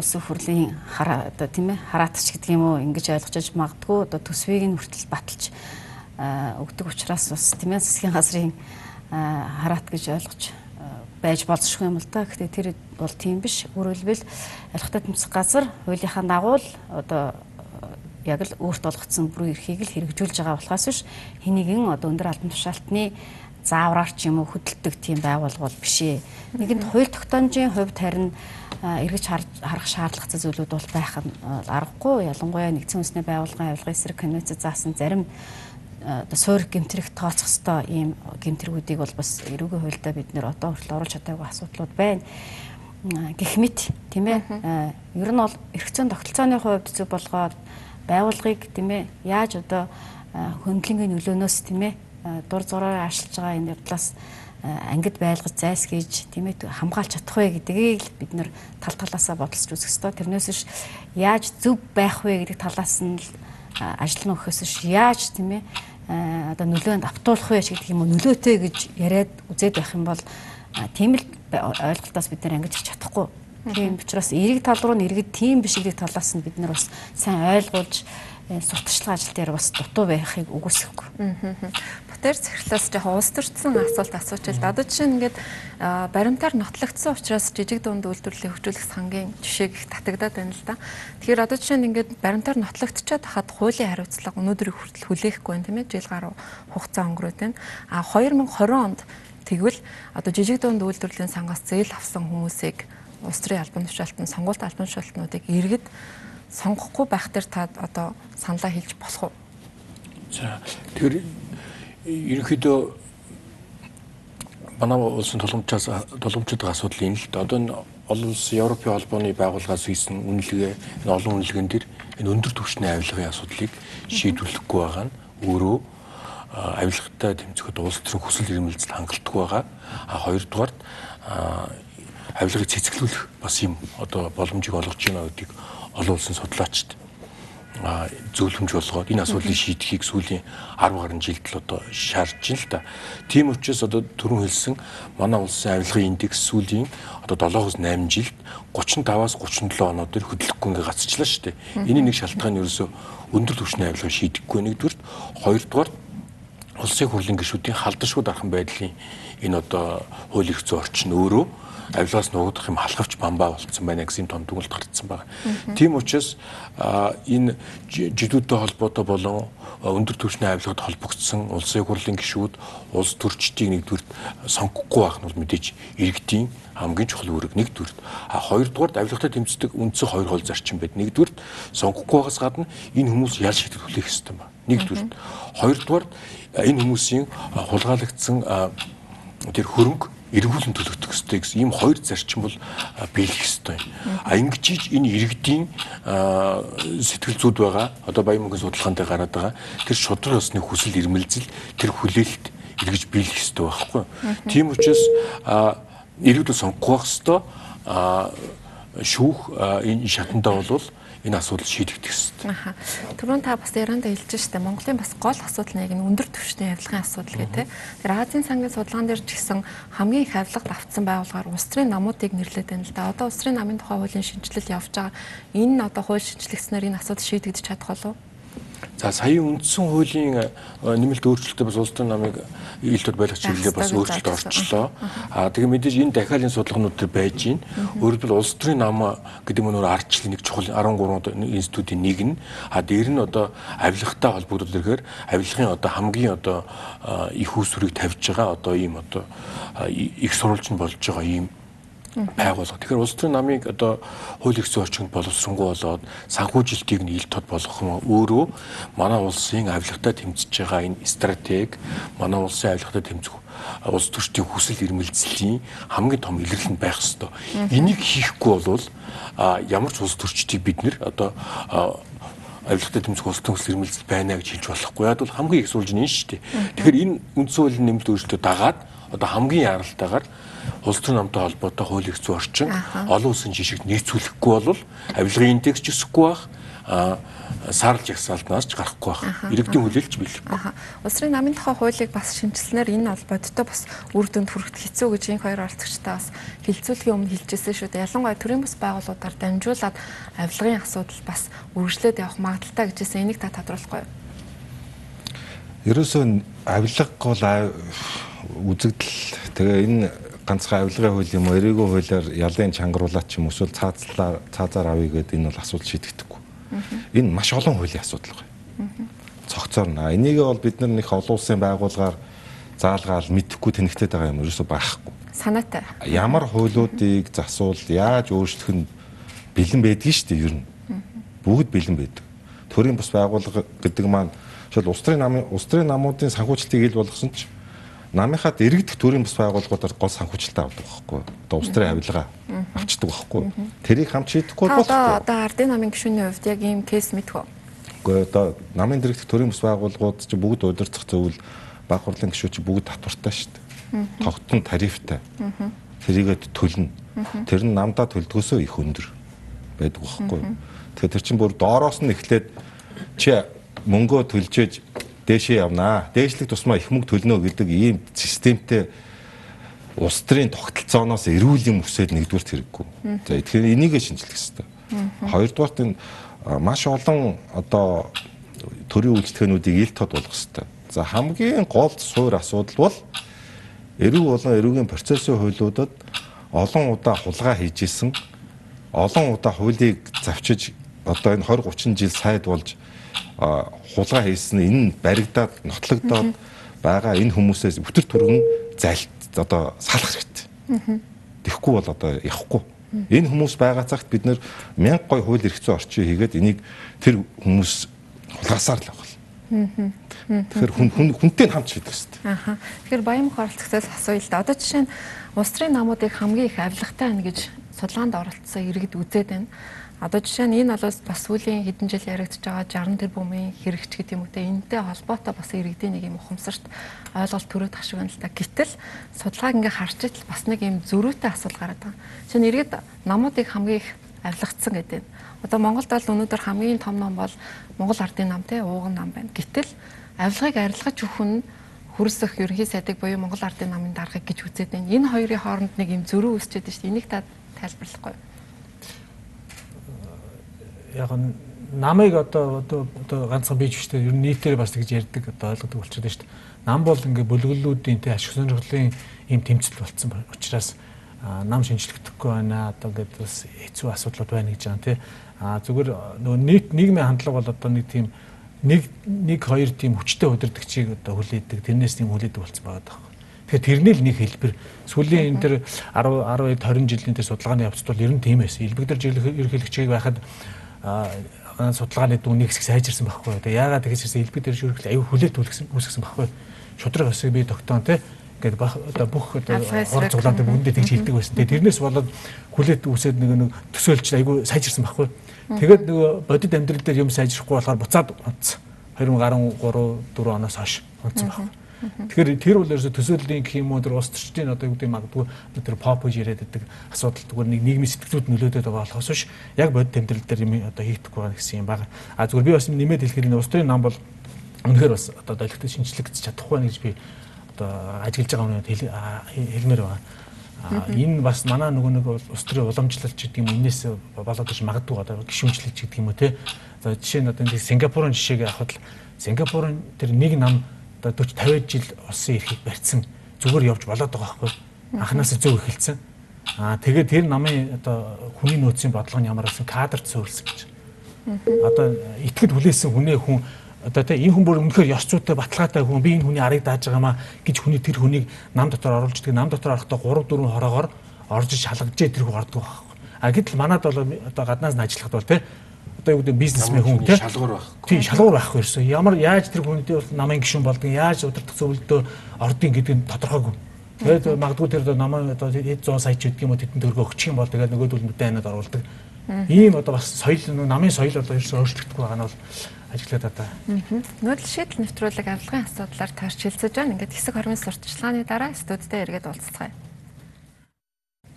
G: улсын хурлын хараа одоо тийм ээ хараатч гэдэг юм уу ингэж ойлгож магадгүй одоо төсвийг нь хүртэл баталж өгдөг учраас бас тийм ээ засгийн газрын хараат гэж ойлгож байж болзошгүй юм л да. Гэхдээ тэр бол тийм биш. Өөрөлдвөл алхахтай тэмцэх газар хуулийнхаа дагуу л одоо яг л өөрт олгогдсон бүрийн эрхийг л хэрэгжүүлж байгаа болохоос биш хэнийгэн одоо өндөр албан тушаалтны заавраар ч юм уу хөдөлдөг тийм байгуулга бол биш ээ. Нэгэнд хууль тогтоомжийн хувьд харин эргэж харах шаардлагатай зүйлүүд бол байх нь аргагүй. Ялангуяа нэгдсэн үндэсний байгууллагын авилгын эсрэг конвенцэд заасан зарим одоо суур гэмтрэх тооцох ёстой ийм гэмтргүүдийг бол бас эрүүгийн хуульдаа бид нэр одоо хүртэл оруулж чадаагүй асуудлууд байна. Гэх мэт тийм ээ. Ер нь бол зүйн тогтолцооны хувьд зөв болгоод байгууллагыг тийм ээ яаж одоо хөндлөнгийн нөлөөнөөс тийм ээ дур зураар ашиглаж байгаа энэ явдлаас ангид байлгаж зайлсхийж тийм ээ хамгаалж чадах вэ гэдгийг бид нэр тал талаасаа бодолж үзэх ёстой. Тэрнээс биш яаж зөв байх вэ гэдэг талаас нь ажил нь өгөхөөс биш яаж тийм ээ одоо нөлөөнд автуулах вэ гэдэг юм уу нөлөөтэй гэж яриад үзээд байх юм бол тийм л ойлголтоос бид нэр ангиж чадахгүй. Тийм учраас эрэг тал руу нэргэд тийм биш гэдэг талаас нь бид нар бас сайн ойлгуулж э, сурталчлага ажил дээр бас дутуу байхыг үгүйсэхгүй.
A: Бутер цэхлээс жоохон уус төрсэн асуулт асуучил. Одоо жишээ нь ингээд баримтаар нотлогдсон учраас жижиг дунд үйлдвэрлэлийг хөгжүүлэх сангийн жишээг их татагдаад байна л да. Тэгэхээр одоо жишээ нь ингээд баримтаар нотлогдчиход хахад хуулийн хариуцлага өнөөдрийг хүртэл хүлээхгүй байна тийм ээ. Жил гаруй хугацаа өнгөрөөд байна. А 2020 онд тэгвэл одоо жижиг дунд үйлдвэрлэлийн сангаас зээл авсан хүмүүсийг улс төрийн албан тушаалтан сонгуульт албан тушаалтнуудыг иргэд сонгохгүй байх дээр та одоо саналаа хэлж болох уу?
I: За тэгэхээр ерөнхийдөө манай улсын тулгамчаас тулгамчдын асуудал энэ л дээ. Одоо энэ олон улсын Европын холбооны байгууллагаас хийсэн үнэлгээ энэ олон үнэлгээн дээр энэ өндөр түвшний авилгын асуудлыг шийдвэрлэхгүй байгаа нь өөрөө авилгатай тэмцэхэд улс төрийн хүсэл эрмэлзэл хангалттай байгаа. А хоёрдугаар авилгыг цэцгэлүүлэх бас юм одоо боломжийг олгож байна гэдгийг олон улсын судлаачид зөвлөмж болгоод энэ асуудлыг шийдэхийг сүүлийн 10 гаруй жилд л одоо шаардж байна л да. Тийм учраас одоо түрүүн хэлсэн манай улсын авилгын индекс сүүлийн одоо 7-8 жилд 35-аас 37 оноод хөдлөхгүй ингээ гацчлаа шүү дээ. Эний нэг шалтгаан нь ерөөсөө өндөр түвшний авилгаа шийдэхгүй нэгдүгээр, хоёрдугаар улсын хурлын гишүүдийн халдшгүй дархан байдлын энэ одоо хууль эрх зүйн орчин өөрөө авилгаас нуугдах юм халахвч бамбаа болцсон байна гэсэн том дүгнэлт гарцсан байна. Тийм учраас энэ жидүүдтэй холбоотой болон өндөр түвшний авилгад холбогдсон улсын хурлын гишүүд улс төрчдийг нэгдүгээр сонгохгүй байх нь мэдээж иргэдийн хамгийн чухал үүрэг нэгдүгээр. А хоёрдугаар авилгатай тэмцдэг үндсэн хоёр хол зарчим байд. Нэгдүгээр сонгохгүй байгаас гадна энэ хүмүүс ял шийдэл хүлээх ёстой байна. Нэгдүгээр. Хоёрдугаар энэ хүмүүсийн хулгайлагдсан тэр хөрөнгө эргүүлэн төлөгдөх ёстой гэсэн ийм хоёр зарчим бол биелэх ёстой. А ингэж энэ иргэдийн сэтгэл зүйд байгаа одоо баян мөнгөний судалгаанд гараад байгаа тэр шудраг ёсны хүсэл эрмэлзэл тэр хүлээлт эргэж биелэх ёстой байхгүй. Тийм учраас иргэдүүд сонгох ёстой. шүүх энэ шатандаа бол энэ асуудал шийдэгдэх ёстой.
A: Аха. Түрүүн та бас яранда хэлж штэ Монголын бас гол асуудал нь яг энэ өндөр түвшний авилгын асуудал гэдэг. Тэр Азийн сангийн судалгаан дээр ч гэсэн хамгийн их авилгад автсан байгууллагаар улс төрийн намуудыг нэрлэдэг байна л да. Одоо улс төрийн намын тухай хуулийн шинжилэл явж байгаа. Энэ нь одоо хууль шинжлэгснээр энэ асуудал шийдэгдэж чадах болов уу?
I: За саяын үндсэн хуулийн э, нэмэлт өөрчлөлтөд бас улс төрийн намыг ил тод байлгах чиглэлээ бас өөрчлөлт орчлоо. Аа тэгээ мэдээж энэ дахиалын судалгаанууд төр байж гин. Өөрөлдвөл улс төрийн нам гэдэг нь өөр ардчлалын нэг чухал 13 институтийн нэг нь. А дээр нь одоо авилгатай холбогдол ирэхээр авилгын одоо хамгийн одоо их үүсвэрийг тавьж байгаа одоо ийм одоо их сурвалж нь болж байгаа ийм байгуулга. Тэгэхээр улс төрийн намыг одоо хууль эрх зүйн орчинд боловсронгуй болоод санхүүжилтийг нь ил тод болгох нь өөрөө манай улсын авилгатай тэмцэж байгаа энэ стратеги манай улсын авилгатай тэмцэх улс төрчдийн хүсэл эрмэлзлийн хамгийн том илэрлэл нь байх ёстой. Энийг хийхгүй бол ямар ч улс төрчдийг бид нэр одоо авилгатай тэмцэх улс төр төсөл ирмэлцэл байна гэж хэлж болохгүй. Яг бол хамгийн их суулж нь шүү дээ. Тэгэхээр энэ үндсэн хуулийн нэмэлт өөрчлөлтөд дагаад одоо хамгийн яралтайгаар улс төр намтай холбоотой хуулийн зүйн орчин олон улсын жишгт нийцүүлэхгүй бол авилгын индекс ч өсөхгүй байх саарлж ягсаалтнаас ч гарахгүй байх. Иргэдийн хүлээлж билэхгүй.
A: Улс төрийн намын тухай хуулийг бас шинжилснээр энэ холбооттой бас үр дүнд хүрэхэд хэцүү гэж энэ хоёр оролцогчтой бас хилцүүлгийн өмнө хэлжсэн шүү дээ. Ялангуяа төрийн бас байгууллагуудаар дамжуулаад авилгын асуудал бас үргэлжлээд явах магадaltaй гэжсэн энийг та тодруулахгүй юу?
H: Ерөөсөө авилга бол үзэгдэл тэгээ энэ ганцхан авилгын хууль юм уу эрэгөө хуулиар ялын чангаруулаад ч юм уу эсвэл цаазлаа цаазаар авъя гэдэг энэ бол асуудал шийдэгдэхгүй. Энэ маш олон хуулийн асуудал байна. Цогцоор наа. Энийг бол бид нар нэг олон улсын байгууллагаар заалгаал мэдэхгүй тэнэгтээд байгаа юм ерөөсөй байхгүй.
A: Санаатай.
H: Ямар хуулиудыг засуул яаж өөрчлөх нь бэлэн байдгийг шүү дээ ер нь. Бүгд бэлэн байдаг. Төрийн бус байгууллага гэдэг маань жишээл улс төрийн намын улс төрийн намуудын санхүүжилтийг ил болгосон ч намынхад иргэдэх төрийн бус байгууллагуудаар гол санхүүжилтээ авдаг байхгүй. Одоо улс төрийн авилгаа авчдаг байхгүй. Тэрийг хамт шийдэхгүй
A: болохгүй. Одоо одоо ардын намын гишүүний хувьд яг ийм кейс мэдвэ.
H: Гэхдээ одоо намын дэрэгдэх төрийн бус байгууллагууд чи бүгд удирдах зөвл баг хурлын гишүүд чи бүгд татвартай шүү дээ. Тогтсон тарифтай. Тэрийгэд төлнө. Тэр нь намдаа төлдгөөсөө их өндөр байдаг байхгүй. Тэгэхээр тэр чин бүр доороос нь эхлээд чи мөнгөө төлжээж дээшээ явнаа. Дээшлэх тусмаа их мөнгө төлнө гэдэг ийм системтэй улс төрийн тогтолцооноос эрүүл юм өсөөл нэгдүгürt хэрэггүй. За тэгэхээр энийг шинжлэх хэрэгтэй. Хоёрдугаарт энэ маш олон одоо төрийн үйлчлэгээнүүдийг ил тод болгох хэрэгтэй. За хамгийн гол суур асуудал бол эрүү болон эрүүгийн процессын хуулиудад олон удаа хулгай хийж исэн олон удаа хуулийг завчиж одоо энэ 20 30 жил сайд болж хулгай хийсэн энэ баригдаад нотлогдоод байгаа энэ хүмүүсээс бүтэр түргэн залт одоо салах хэрэгтэй. Тэхгүй бол одоо явахгүй. Энэ хүмүүс байгаа цагт бид нэр мянга гой хууль эрх зүйн орчин хийгээд энийг тэр хүмүүс хулгасаар л авах. Тэгэхээр хүн хүн хүнтэй хамт шийдэх хэрэгтэй.
A: Аха. Тэгэхээр Баян мөх оролцогчдоос асууя л да. Одоо жишээ нь улс төрийн намуудыг хамгийн их авилгатай байна гэж судалгаанд оролцсон иргэд үзээд байна. Одоо жишээ нь энэ бол бас сүүлийн хэдэн жил яригдж байгаа 60 тэрбумын хэрэгч гэдэг юм үү те энэтэй холбоотой бас иргэдийн нэг юм ухамсарт ойлголт төрөөд ах шиг байна л да. Гэтэл судалгааг ингээ харж итэл бас нэг юм зөрүүтэй асуудал гараад байгаа. Жишээ нь иргэд намуудыг хамгийн их авилгацсан гэдэг. Одоо Монголд бол өнөөдөр хамгийн том ном бол Монгол ардын нам те ууган нам байна. Гэтэл авилгыг арилгаж өгөх нь хөрсөх ерөнхий сайдыг буюу Монгол ардын намын даргыг гэж үзээд байна. Энэ хоёрын хооронд нэг юм зөрүү үүсчихэд шүү дээ. Энийг та тайлбарлахгүй юу?
F: Яг нь намайг одоо одоо ганцхан бийж штэ ер нь нийтээр бас тэгж ярьдаг одоо ойлгодог болчиход байна штэ. Нам бол ингээ бүлгэллүүдийн тэ ашиг сонирхлын ийм тэмцэл болцсон учраас нам шинжлэхдэггүй байна. Одоо ингээд бас хэцүү асуудлууд байна гэж байгаа тий. А зүгээр нөгөө нийт нийгмийн хандлага бол одоо нэг тийм нэг нэг хоёр тийм хүчтэй удирдгчийг одоо хүлээдэг. Тэрнээс тийм хүлээдэг болцсон байгаа даа. Тэгэхээр тэрний л нэг хэлбэр сүүлийн энэ тэр 10 10 20 жилийн тэр судалгааны явцд бол ер нь тийм байсан. Илбэгдэр ерөнхийлөгчийг байхад а судалгааны дүүний хэсэг сайжирсан байхгүй. Тэгээ яагаад тэгэж ирсэн элбэг дээр шүрхэл аюу хүлээлт үлгсэн үүсгэсэн байхгүй. Шудраг өсөй би тогтоон те ингээд одоо бүх одоо ор цуглаанд бүгдээ тэгж хилдэг байсан. Тэгээ тэрнээс болоод хүлээлт үүсээд нэг нэг төсөөлч аюу сайжирсан байхгүй. Тэгээд нөгөө бодит амьдрал дээр юм сайжрахгүй болохоор буцаад онцсон. 2013 4 оноос хойш онцсон байхгүй. Тэгэхээр тэр бол ерөөсө төсөөллийн гэх юм уу тэр улс төрчдийн одоо юу гэдэг магадгүй тэр pop гэж яриад байдаг асуудал зүгээр нэг нийгмийн сэтгэлзүүд нөлөөдөд байгаа болохоос биш яг бодит тэмдэглэл дээр юм одоо хийхгүй байгаа гэсэн юм байна. А зүгээр би бас нэмээд хэлэхэд улс төрийн нам бол үнэхээр бас одоо долгитой шинжлэгдэж чадахгүй гэж би одоо ажиглаж байгаа юм хэлмээр байна. А энэ бас манай нөгөө нэг улс төрийн уламжлалт гэдэг юм энэс болоод иж магадгүй одоо гişүнчлэг гэдэг юм уу те. За жишээ нь одоо Сингапурын жишээг авахад Сингапурын тэр нэг нам одоо 40 50 жил улсын эрхийг барьсан. Зүгээр явж болоод байгаа байхгүй. Анханасаа зөв эхэлсэн. Аа тэгээд тэр намын одоо хүний нөөцийн бодлого нь ямар байсан кадрт суурилсан гэж. Одоо итгэд хүлээсэн хүнээ хүн одоо тэ энэ хүн бүр үнэхээр ёс зүйтэй баталгаатай хүн би энэ хүний арыг дааж байгаамаа гэж хүний тэр хүнийг нам дотор оруулж идэг. Нам дотор орохдоо 3 4 хороогоор орж шалгажээ тэр хүн ордог байхгүй. А гэтэл манад бол одоо гаднаас нь ажиллахад бол тэ одоо юу гэдэг бизнесмен хүн тийм
I: шалгуур байх.
F: Тийм шалгуур байхгүй ерөөсөө. Ямар яаж тэр хүнтэй бол намын гишүүн болдог, яаж удирдах зөвлөлдөө ордын гэдэг нь тодорхойгүй. Тэгээд магадгүй тэр намаа одоо хэд 100 сая ч гэдэг юм уу тэдэнд өргө өгчих юм бол тэгээд нөгөөдөл мэдээ ханаад оруулдаг. Ийм одоо бас соёл намын соёл одоо ерөөсөө өөрчлөгдөхгүй байгаа нь бол ажиглаад одоо.
A: Нүүдэл шийдэл нэвтрүүлэг авилгын асуудлаар таарч хэлцэж байна. Ингээд хэсэг хормын сурталчилгааны дараа студидтэй эргээд уулзцгаая.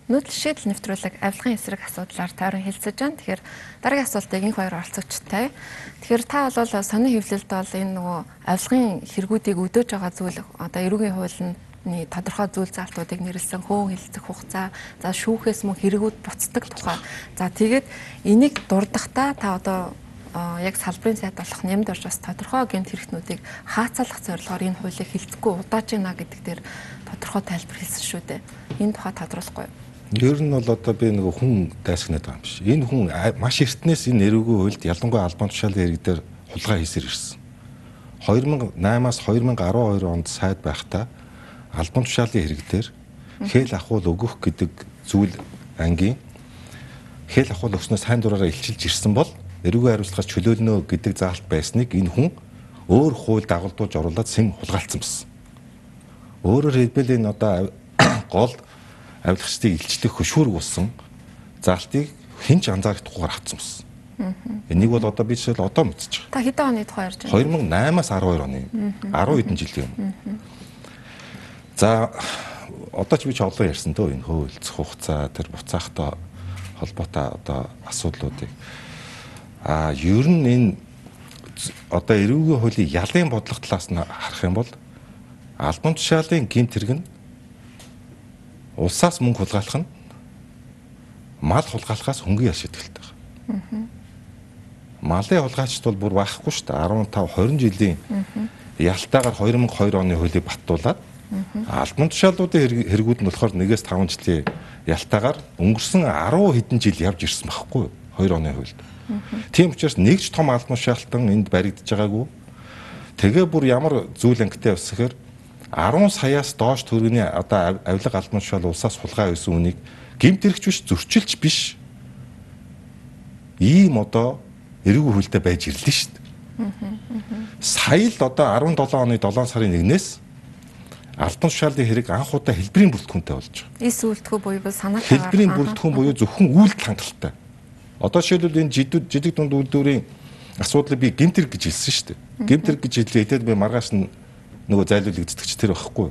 A: Нүүдэл шийдэл нэвтрүүлэг авилгын эсрэг асуудлаар тааран хэлцэж байна. Тэгэхээр дараагийн асуултыг инх хоёр оролцогчтой. Тэгэхээр та бол сонин хөвлөлд бол энэ нөгөө авилгын хэрэгүүдийг өдөөж байгаа зүйл одоо эрүүгийн хуулийн тодорхой зүйл заалтуудыг нэрлсэн хөөн хилцэх хугацаа за шүүхээс мөн хэрэгүүд буцдаг тухай. За тэгээд энийг дурдахдаа та одоо яг салбарын сайд болох нэмд орж бас тодорхой гэмт хэрэгтнүүдийг хаацалах зорилгоор энэ хуулийг хилцэхгүй удааж гинэ гэдэг дээр тодорхой тайлбар хэлсэн шүү дээ. Энэ тухай тодруулахгүй юу?
H: Ер нь бол одоо би нэг хүн дайсагнаад байгаа юм биш. Энэ хүн маш эртнээс энэ эрүүгийн хуульд ялангуяа албан тушаалын хэрэг дээр хулгай хийсээр ирсэн. 2008-аас 2012 онд сайд байхдаа албан тушаалын хэрэгтэр хэл ахуул өгөх гэдэг зүйл ангийн хэл ахуул өгснөөс сайн дураараа илчилж ирсэн бол эрүүгийн хариуцлагаас чөлөөлнө гэдэг заалт байсныг энэ хүн өөр хууль дагуулдуулж оруулаад сэм хулгайлцсан байсан. Өөрөөр хэлбэл энэ одоо гол авилгачдыг илчлэх хөшүүрг болсон заалтыг хинч анзаарахдаггүйгээр авцсан байсан. Энийг бол одоо би жишээл одоо мэдчихэж
A: байгаа. Та хэдэн оны тухай ярьж байна?
H: 2008-аас 12 оны. 10 хэдэн жилийн өмнө. За одоо ч би ч олон ярьсан дөө энэ хөөлцөх хугацаа тэр буцаахтай холбоотой одоо асуудлуудыг а ер нь энэ одоо эрүүгийн хуулийн ялын бодлого талаас нь харах юм бол албан тушаалын гинт хэрэг нь улсаас мөнгө хулгайлах нь мал хулгайлахаас хөнгөн ял шийтгэлтэй байна. Малын хулгайчд бол бүр байхгүй шүү дээ. 15 20 жилийн ялтаагаар 2002 оны хуулийг баттуулаад Албан тушаалуудын хэрэгүүд нь болохоор 1-5 жилийн ялтаагаар өнгөрсөн 10 хэдэн жил явж ирсэн байхгүй юу? 2 оны хуульд. Тийм учраас нэг ч том албан тушаалтан энд баригдаж байгаагүй. Тэгээ бүр ямар зүйл ангитай өсөхээр 10 саяас доош төгрөгийн одоо авилга албан тушаал улсаас хулгай байсан үнийг гимт хэрэгч биш зөрчилж биш. Ийм одоо эрүүг хүлдэ байж ирлээ шүү дээ. Сая л одоо 17 оны 7 сарын 1-ээс албан тушаалын хэрэг анх удаа хэлбэрийн бүрэлдэхүүнтэй болж байгаа.
A: Эс үйлдэлгүй буюу санаатай
H: хэлбэрийн бүрэлдэхүүн буюу зөвхөн үйлдэл хангалттай. Одоо жишээлбэл энэ жидүүд жидэг дунд үйлдвэрийн асуудлыг би гимтэр гэж хэлсэн шүү дээ. Гимтэр гэж хэлээд би маргааш нь нөгөө зайлуулагддаг ч тэр байхгүй.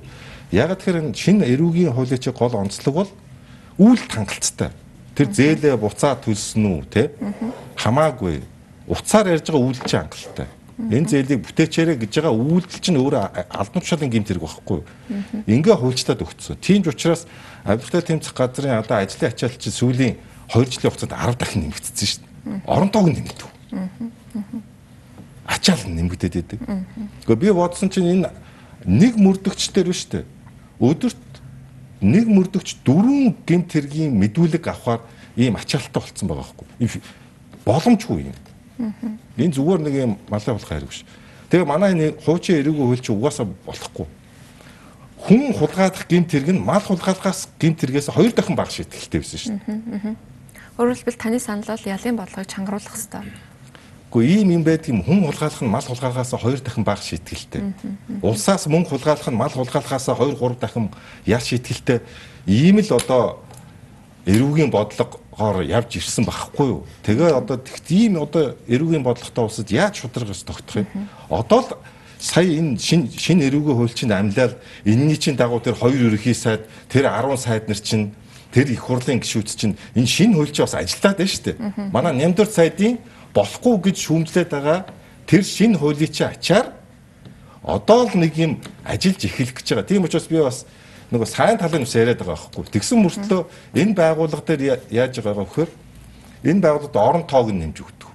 H: Ягаад тэгэхээр шинэ эрүүгийн хуулийн чи гол онцлог бол үйлдэл хангалттай. Тэр зээлээ буцаа төлсөн үү те хамаагүй. Уцаар ярьж байгаа үйлдэл хангалттай. Энэ зээлийг бүтээчээрэ гэж байгаа үйлдэл чинь өөрөө албан тушаалын гэмт хэрэг байхгүй. Ингээ хуульчтад өгцсөн. Тийм ч учраас авилгатай тэмцэх газрын одоо ажлын ачаалт чинь сүүлийн 2 жилийн хугацаанд 10 дахин нэмэгдсэн шүү дээ. Оронтойг нэмэгдэв. Ачаал нэмэгдээд байдаг. Гэхдээ би бодсон чинь энэ нэг мөрдөгч дээр биш үү? Өдөрт нэг мөрдөгч дөрвөн гэмт хэргийн мэдүүлэг авахар ийм ачаалттай болцсон байгаа байхгүй. Боломжгүй юм. Энэ зүгээр нэг юм малын хулгай хэрэг биш. Тэгээ манай энэ хуучин эрүүгийн хууль чи угаасаа болохгүй. Хүн хулгайлах гэмт хэрэг нь мал хулгайлахаас гэмт хэрэгээс хоёр дахин бага шийтгэлтэй байсан шүү дээ.
A: Хэлбэл таны санал бол ялын бодлогыг чангаруулах хэрэгтэй.
H: Гэхдээ ийм юм байдаг юм хүн хулгайлах нь мал хулгайлахаас хоёр дахин бага шийтгэлтэй. Улсаас мөнгө хулгайлах нь мал хулгайлахаас 2 3 дахин ял шийтгэлтэй. Ийм л одоо эрүүгийн бодлогоор явж ирсэн байхгүй юу. Тэгээ одоо тийм одоо эрүүгийн бодлоготой улсад яаж шударгаас тогтох юм. Одоо л сая энэ шин шин эрүүгийн хуульчинд амлаад энэний чинь дагуу тэр хоёр ерөнхий сайд тэр 10 сайд нар чинь тэр их хурлын гишүүд чинь энэ шин хуульч бас ажиллаад байна шүү дээ. Манай нямдвар сайдын болохгүй гэж шүүмжлээд байгаа тэр шин хуулийн чинь ачаар одоо л нэг юм ажиллаж эхлэх гэж байгаа. Тийм учраас би бас нөгөө сайн талын ус яриад байгаа байхгүй. Тэгсэн мөртлөө энэ байгууллага дээр яаж байгаа вөхөр энэ байгууллагад орон тоог нь нэмж өгдөг.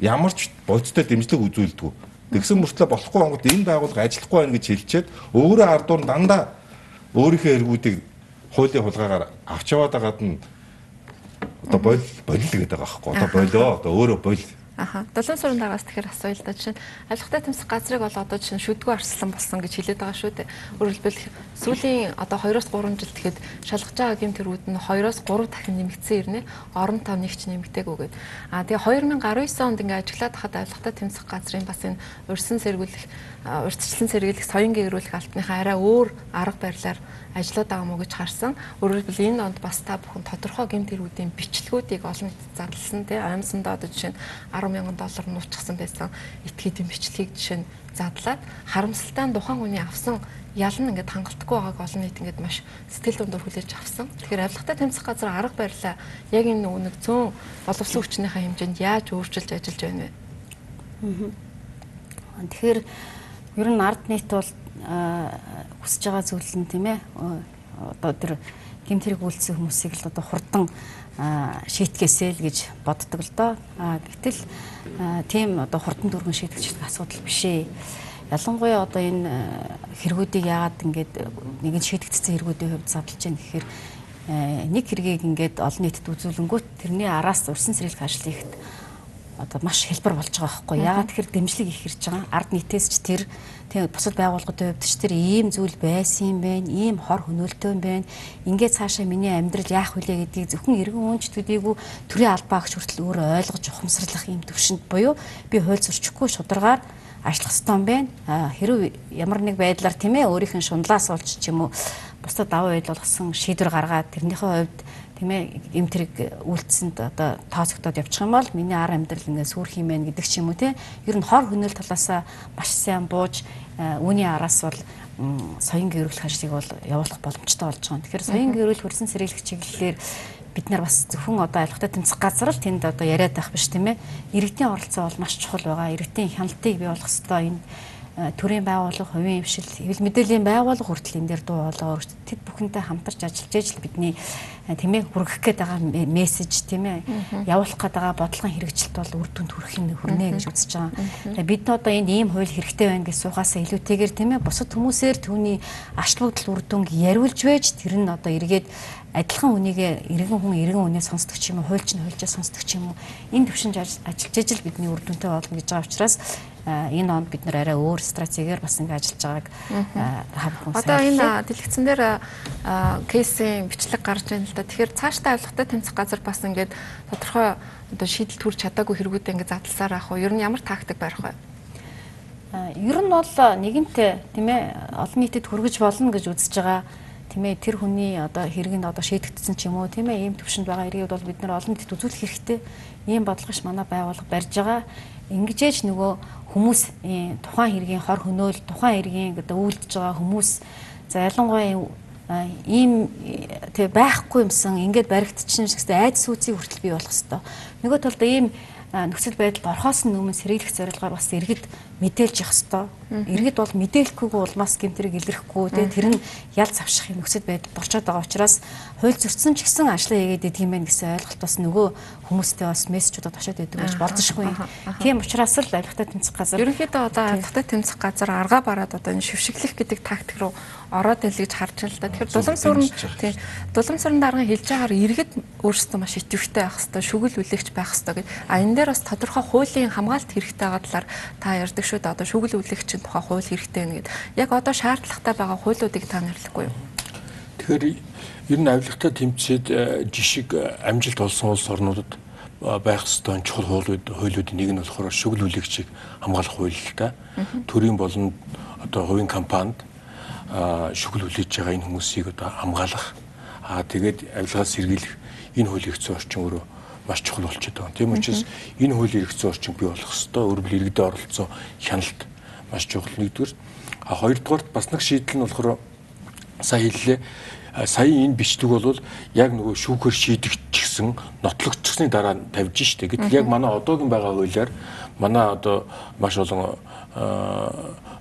H: Ямар ч бодиттой дэмжлэг үзүүлдэг. Тэгсэн мөртлөө болохгүй онгод энэ байгууллага ажиллахгүй байна гэж хэлчихэд өөрөө ардуур дандаа өөрийнхөө эргүүдийг хуулийн хулгаагаар авч яваад байгаад нь одоо болил болил гэдэг байгаа байхгүй. Одоо болио одоо өөрөө болил
A: Аха. Долоон сурын дараагаас тэгэхээр асууя л да. Жишээ нь авилгатай тэмцэх газрыг бол одоо жишээ нь шүдгүү арслан болсон гэж хэлээд байгаа шүү дээ. Өөрөлдвөл сүүлийн одоо 2-оос 3 жил тэгэхэд шалгаж байгаа гэмт тэрүүд нь 2-оос 3 дахин нэмэгдсэн ирнэ. Орон тав нэгч нэмэгдээгүй гээд. Аа тэгээ 2019 онд ингээ ажиллаад хахад авилгатай тэмцэх газрын бас энэ урьсан сэргүүлэх урьдчилан сэргийлэх соён гэрүүлэх алтныхаа арай өөр арга барилаар ажиллаад байгаа мó гэж харсан. Өөрөөр хэлбэл энэ онд бас та бүхэн тодорхой гэмт хэрүүдийн бичлэгүүдийг олон нийтэд зарласан тий аймсандаа одоо жишээ нь 10 мянган доллар нуучсан байсан этгээдийн бичлэгийг жишээ нь задлаад харамсалтай нь тухайн хүний авсан ял нь ингээд хангалтгүй байгааг олон нийт ингээд маш сэтгэл дундуур хүлээж авсан. Тэгэхээр авилгатай тэмцэх газар арга барилаа яг энэ нэг зүүн боловсон хүчнийхээ хэмжээнд яаж өөрчилж ажиллаж байна вэ?
G: Тэгэхээр ер нь ард нийт бол хүсэж байгаа зүйл нь тийм ээ одоо тэр гэмт хэрэг үйлцсэн хүмүүсийг л одоо хурдан шийтгээсэй л гэж боддог л доо. Гэтэл тийм одоо хурдан дүргэн шийдэгч асуудал биш ээ. Ялангуяа одоо энэ хэрэгүүдийг яагаад ингээд нэгэн шийдэгдсэн хэрэгүүдийн хувьд задлж байна гэхээр нэг хэргийг ингээд олон нийтэд үзүүлэнгүүт тэрний араас урьсан сэргийлэх ажлыг ихэд одоо маш хэлбэр болж байгаа байхгүй. Яагаад тэгэхээр дэмжлэг их ирж байгаа. Ард нийтээс ч тэр тийм бусад байгууллагуудын хувьд ч тэр ийм зүйл байсан юм байна ийм хор хөнөөлтөө юм байна ингээд цаашаа миний амьдрал яах вүлээ гэдгийг зөвхөн эргэн үонч төдийгүй төрийн албаагч хүртэл өөрөө ойлгож ухамсарлах ийм төвшөнд буюу би хууль зөрчихгүй шударгаар ажиллах ёстой юм байна хэрв ямар нэг байдлаар тийм ээ өөрийнх нь шундлаас олж ч юм уу бусдад даваа байлуулсан шийдвэр гаргаад тэрнийхээ хувьд тийм ээ эмтрэг үйлдэлсэнд одоо тооцогдоод явчих юм бол миний ар амьдрал ингээд сүрх юм байна гэдэг ч юм уу тийм ер нь хор хөнөөл талаасаа маш сайн бууж э, үүний араас бол соён гэрүүлэх ажлыг бол явуулах боломжтой болж байгаа. Тэгэхээр соён гэрүүл хөрсөн сэргийлэх чиглэлээр бид нар бас зөвхөн одоо айлхтай тэмцэх газар л тэнд одоо яриад байх биш тийм ээ. Иргэдийн оролцоо бол маш чухал байгаа. Иргэдийн хяналтыг бий болгох хэрэгтэй энэ Э, төрийн байгууллага, хувийн хвшил, хэвлэл мэдээллийн байгууллага хүртэл энэ дээр дуу хоолой өргөж тэд бүхэнтэй хамтарч ажиллаж ижил бидний э, тийм ээ хүргэх гээд байгаа мессеж тийм ээ явуулах гээд байгаа бодлогын хэрэгжилт бол үр дүнд хүрэхин хүрнэ гэж үзэж байгаа. Тэгээ бид одоо энэ ийм хууль хэрэгтэй байна гэж суугасаа илүүтэйгээр тийм ээ бусад хүмүүсээр түүний ачлуудл үр дүнг яриулж байж тэр нь одоо эргээд адилхан үнийгээ иргэн хүн иргэн үнээ сонсдог ч юм уу хуульч нь хуульчаа сонсдог ч юм уу энэ төвшинж ажиллаж ижил бидний үр дүнтэй болно гэж байгаа учраас энэ онд бид нэр арай өөр стратегиэр бас ингэ ажиллаж байгааг хавхан
A: сайн. Одоо энэ дэлгэцэн дээр кейсийн бичлэг гарч байна л да. Тэгэхээр цаашдаа авилгатай тэмцэх газар бас ингээд тодорхой одоо шийдэл төрж чадаагүй хэрэгүүдээ ингээд задласаар авах уу? Ер нь ямар тактик барих вэ?
G: Ер нь бол нэгэнтээ тийм ээ олон нийтэд хүргэж болно гэж үзэж байгаа тийм ээ тэр хүний одоо хэрэг нь одоо шийдэгдсэн ч юм уу тийм ээ ийм төвшөнд байгаа иргэд бол бид нар олон нийтэд үзүүлэх хэрэгтэй ийм бодлогош манай байгууллага барьж байгаа ингэжээж нөгөө хүмүүс тухайн хэргийн хор хөнөөл тухайн хэргийн одоо үйлдэж байгаа хүмүүс за ялангуяа ийм тэг байхгүй юмсан ингээд баригдчихсан гэсэн айдас үүсийг хүртэл бий болох хэвээр. Нөгөө талд ийм нөхцөл байдалд орхоос нь өмнө сэргийлэх зорилгоор бас иргэд мэдээлж явах хэвээр. Иргэд бол мэдээлэхгүйгүй улмаас гэмтрийг илэрхгүй тий тэр нь ял завших юм нөхцөл байдалд орчод байгаа учраас хууль зөрчсөн ч гэсэн ажлаа хийгээд идэг юм байна гэсэн ойлголт бас нөгөө хүмүүстэй бас мессежудад очоод идэг гэж болзошгүй. Тийм учраас л авилгатай тэмцэх газар.
A: Ерөнхийдөө одоо авилгатай тэмцэх газар аргаа бараад одоо энэ шившиглэх гэдэг тактик руу ороод ийл гэж харж л да. Тэгэхээр дулам сүрэн тий дулам сүрэн дарга хэлж байгаагаар иргэд өөрсдөө маш идэвхтэй байх хэвээр шүгэл үлээгч байх хэвээр гэдэг. А энэ дээр бас тодорхой хуулийн хамгаалалт хэрэгтэй байгаа талаар та ярьдаг шүү дээ. Одоо шүгэл үлээгчийн тухай хууль хэрэгтэй нэгэд. Яг одоо шаардлагатай байгаа хуулиудыг та нэрлэхгүй юу?
I: Тэгэхээр ер нь авилгатай тэмцээд э, жишг э, амжилт олсон улс орнуудад э, байх ёстой чухал хуулиуд хуулиудын нэг нь болохоор шүгэл үлээгчийг хамгаалах хууль л та. Төрийн болон одоо хувийн компанид шүгэл хүлээж байгаа энэ хүмүүсийг одоо хамгаалах аа тэгээд авилгаа сэргийлэх энэ хуулийн хэцүү орчин өөрөө маш чухал болчиход байгаа. Тийм учраас энэ хуулийн хэцүү орчин бий болох хэвээр өөрөөр иргэдэд оролцоо хяналт маш чухал нэгдүгээр. А хоёрдугаарт бас нэг шийдэл нь болохоор сая хэллээ сая энэ бичлэг бол яг нөгөө шүүхээр шийдэгчсэн нотлогдчихсны дараа тавьж штэ. Гэтэл яг манай одоогийн байгаа хуулиар манай одоо маш олон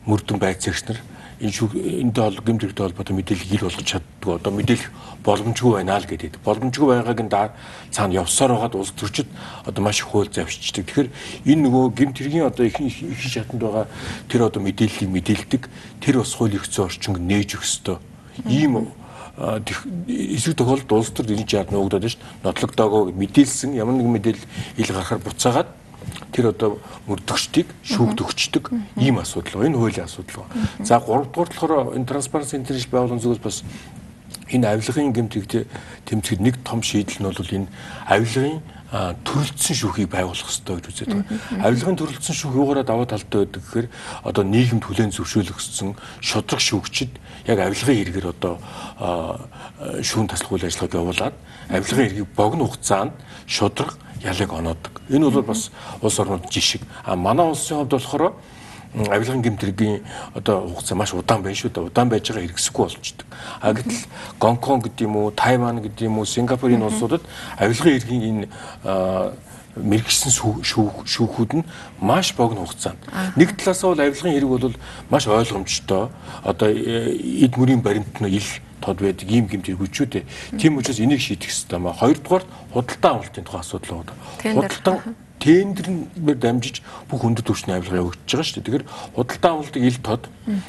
I: мөрдөн байцаагч нар энэ шүүх энэтэй бол гэмт хэрэгтэй холбоотой мэдээлэл ил болгож чаддгүй одоо мэдээлэх боломжгүй байна л гэдэг. Боломжгүй байгааг нь цаана явсаар байгаад улс төрчид одоо маш их хууль завшичдаг. Тэгэхээр энэ нөгөө гэмт хэргийн одоо их их шатанд байгаа тэр одоо мэдээллийг мэдээлдэг тэр бас хуулийн хэцүү орчинг нээж өгөх ёстой. Ийм эсвэл тохиолдолд улс төр энэ жаад нуугдаад шүү дээ. Нотлогдоогоо мэдээлсэн ямар нэгэн мэдээлэл ил гарахаар буцаагаад тэр одоо мөрдөгчдийг шүүгд өгчдөг ийм асуудал. Энэ хуулийн асуудал. За 3 дугаар болохоор энэ Transparency International байгууллагын зүгээс бас энэ авилгын гэмтэг тэмцэхэд нэг том шийдэл нь бол энэ авилгын төрөлцсөн шүүхийг байгуулах хэрэгтэй гэж үзээд байна. Авилгын төрөлцсөн шүүх юугаараа даваа талтай байдаг гэхээр одоо нийгэмд хүлээн зөвшөөрөлгсөн шудраг шүүгчид яг авилгын хэрэгээр одоо шүүн таслах үйл ажиллагааг явуулаад авилгын хэргийг богино хугацаанд шудраг ялыг оноодог. Энэ бол бас улс орнууд жишг. А манай улсын хувьд болохоор авилгын гэмтрийн одоо хугацаа маш удаан байна шүү дээ. Удаан байж байгаа хэрэгсэхгүй болчдөг. А гэтэл Гонконг гэдэг юм уу, Тайван гэдэг юм уу, Сингапурын улсуудад авилгын иргэн энэ мэрэгсэн шүүхүүд нь маш богино хугацаанд. Нэг талаас нь бол авилгын хэрэг бол маш ойлгомжтой. Одоо э, эд мөрийн баримт нь ил тод байдаг ийм гэмт хэрэгчүүд. Тийм учраас энийг шийдэх хэрэгтэй маа. Хоёрдугаар худалдан авалтын тухай асуудал байна. Худалдан тендерээр дамжиж бүх хүндэт түвшний авилгаа явагдаж байгаа шүү дээ. Тэгэхээр худалдаа авалтыг ил тод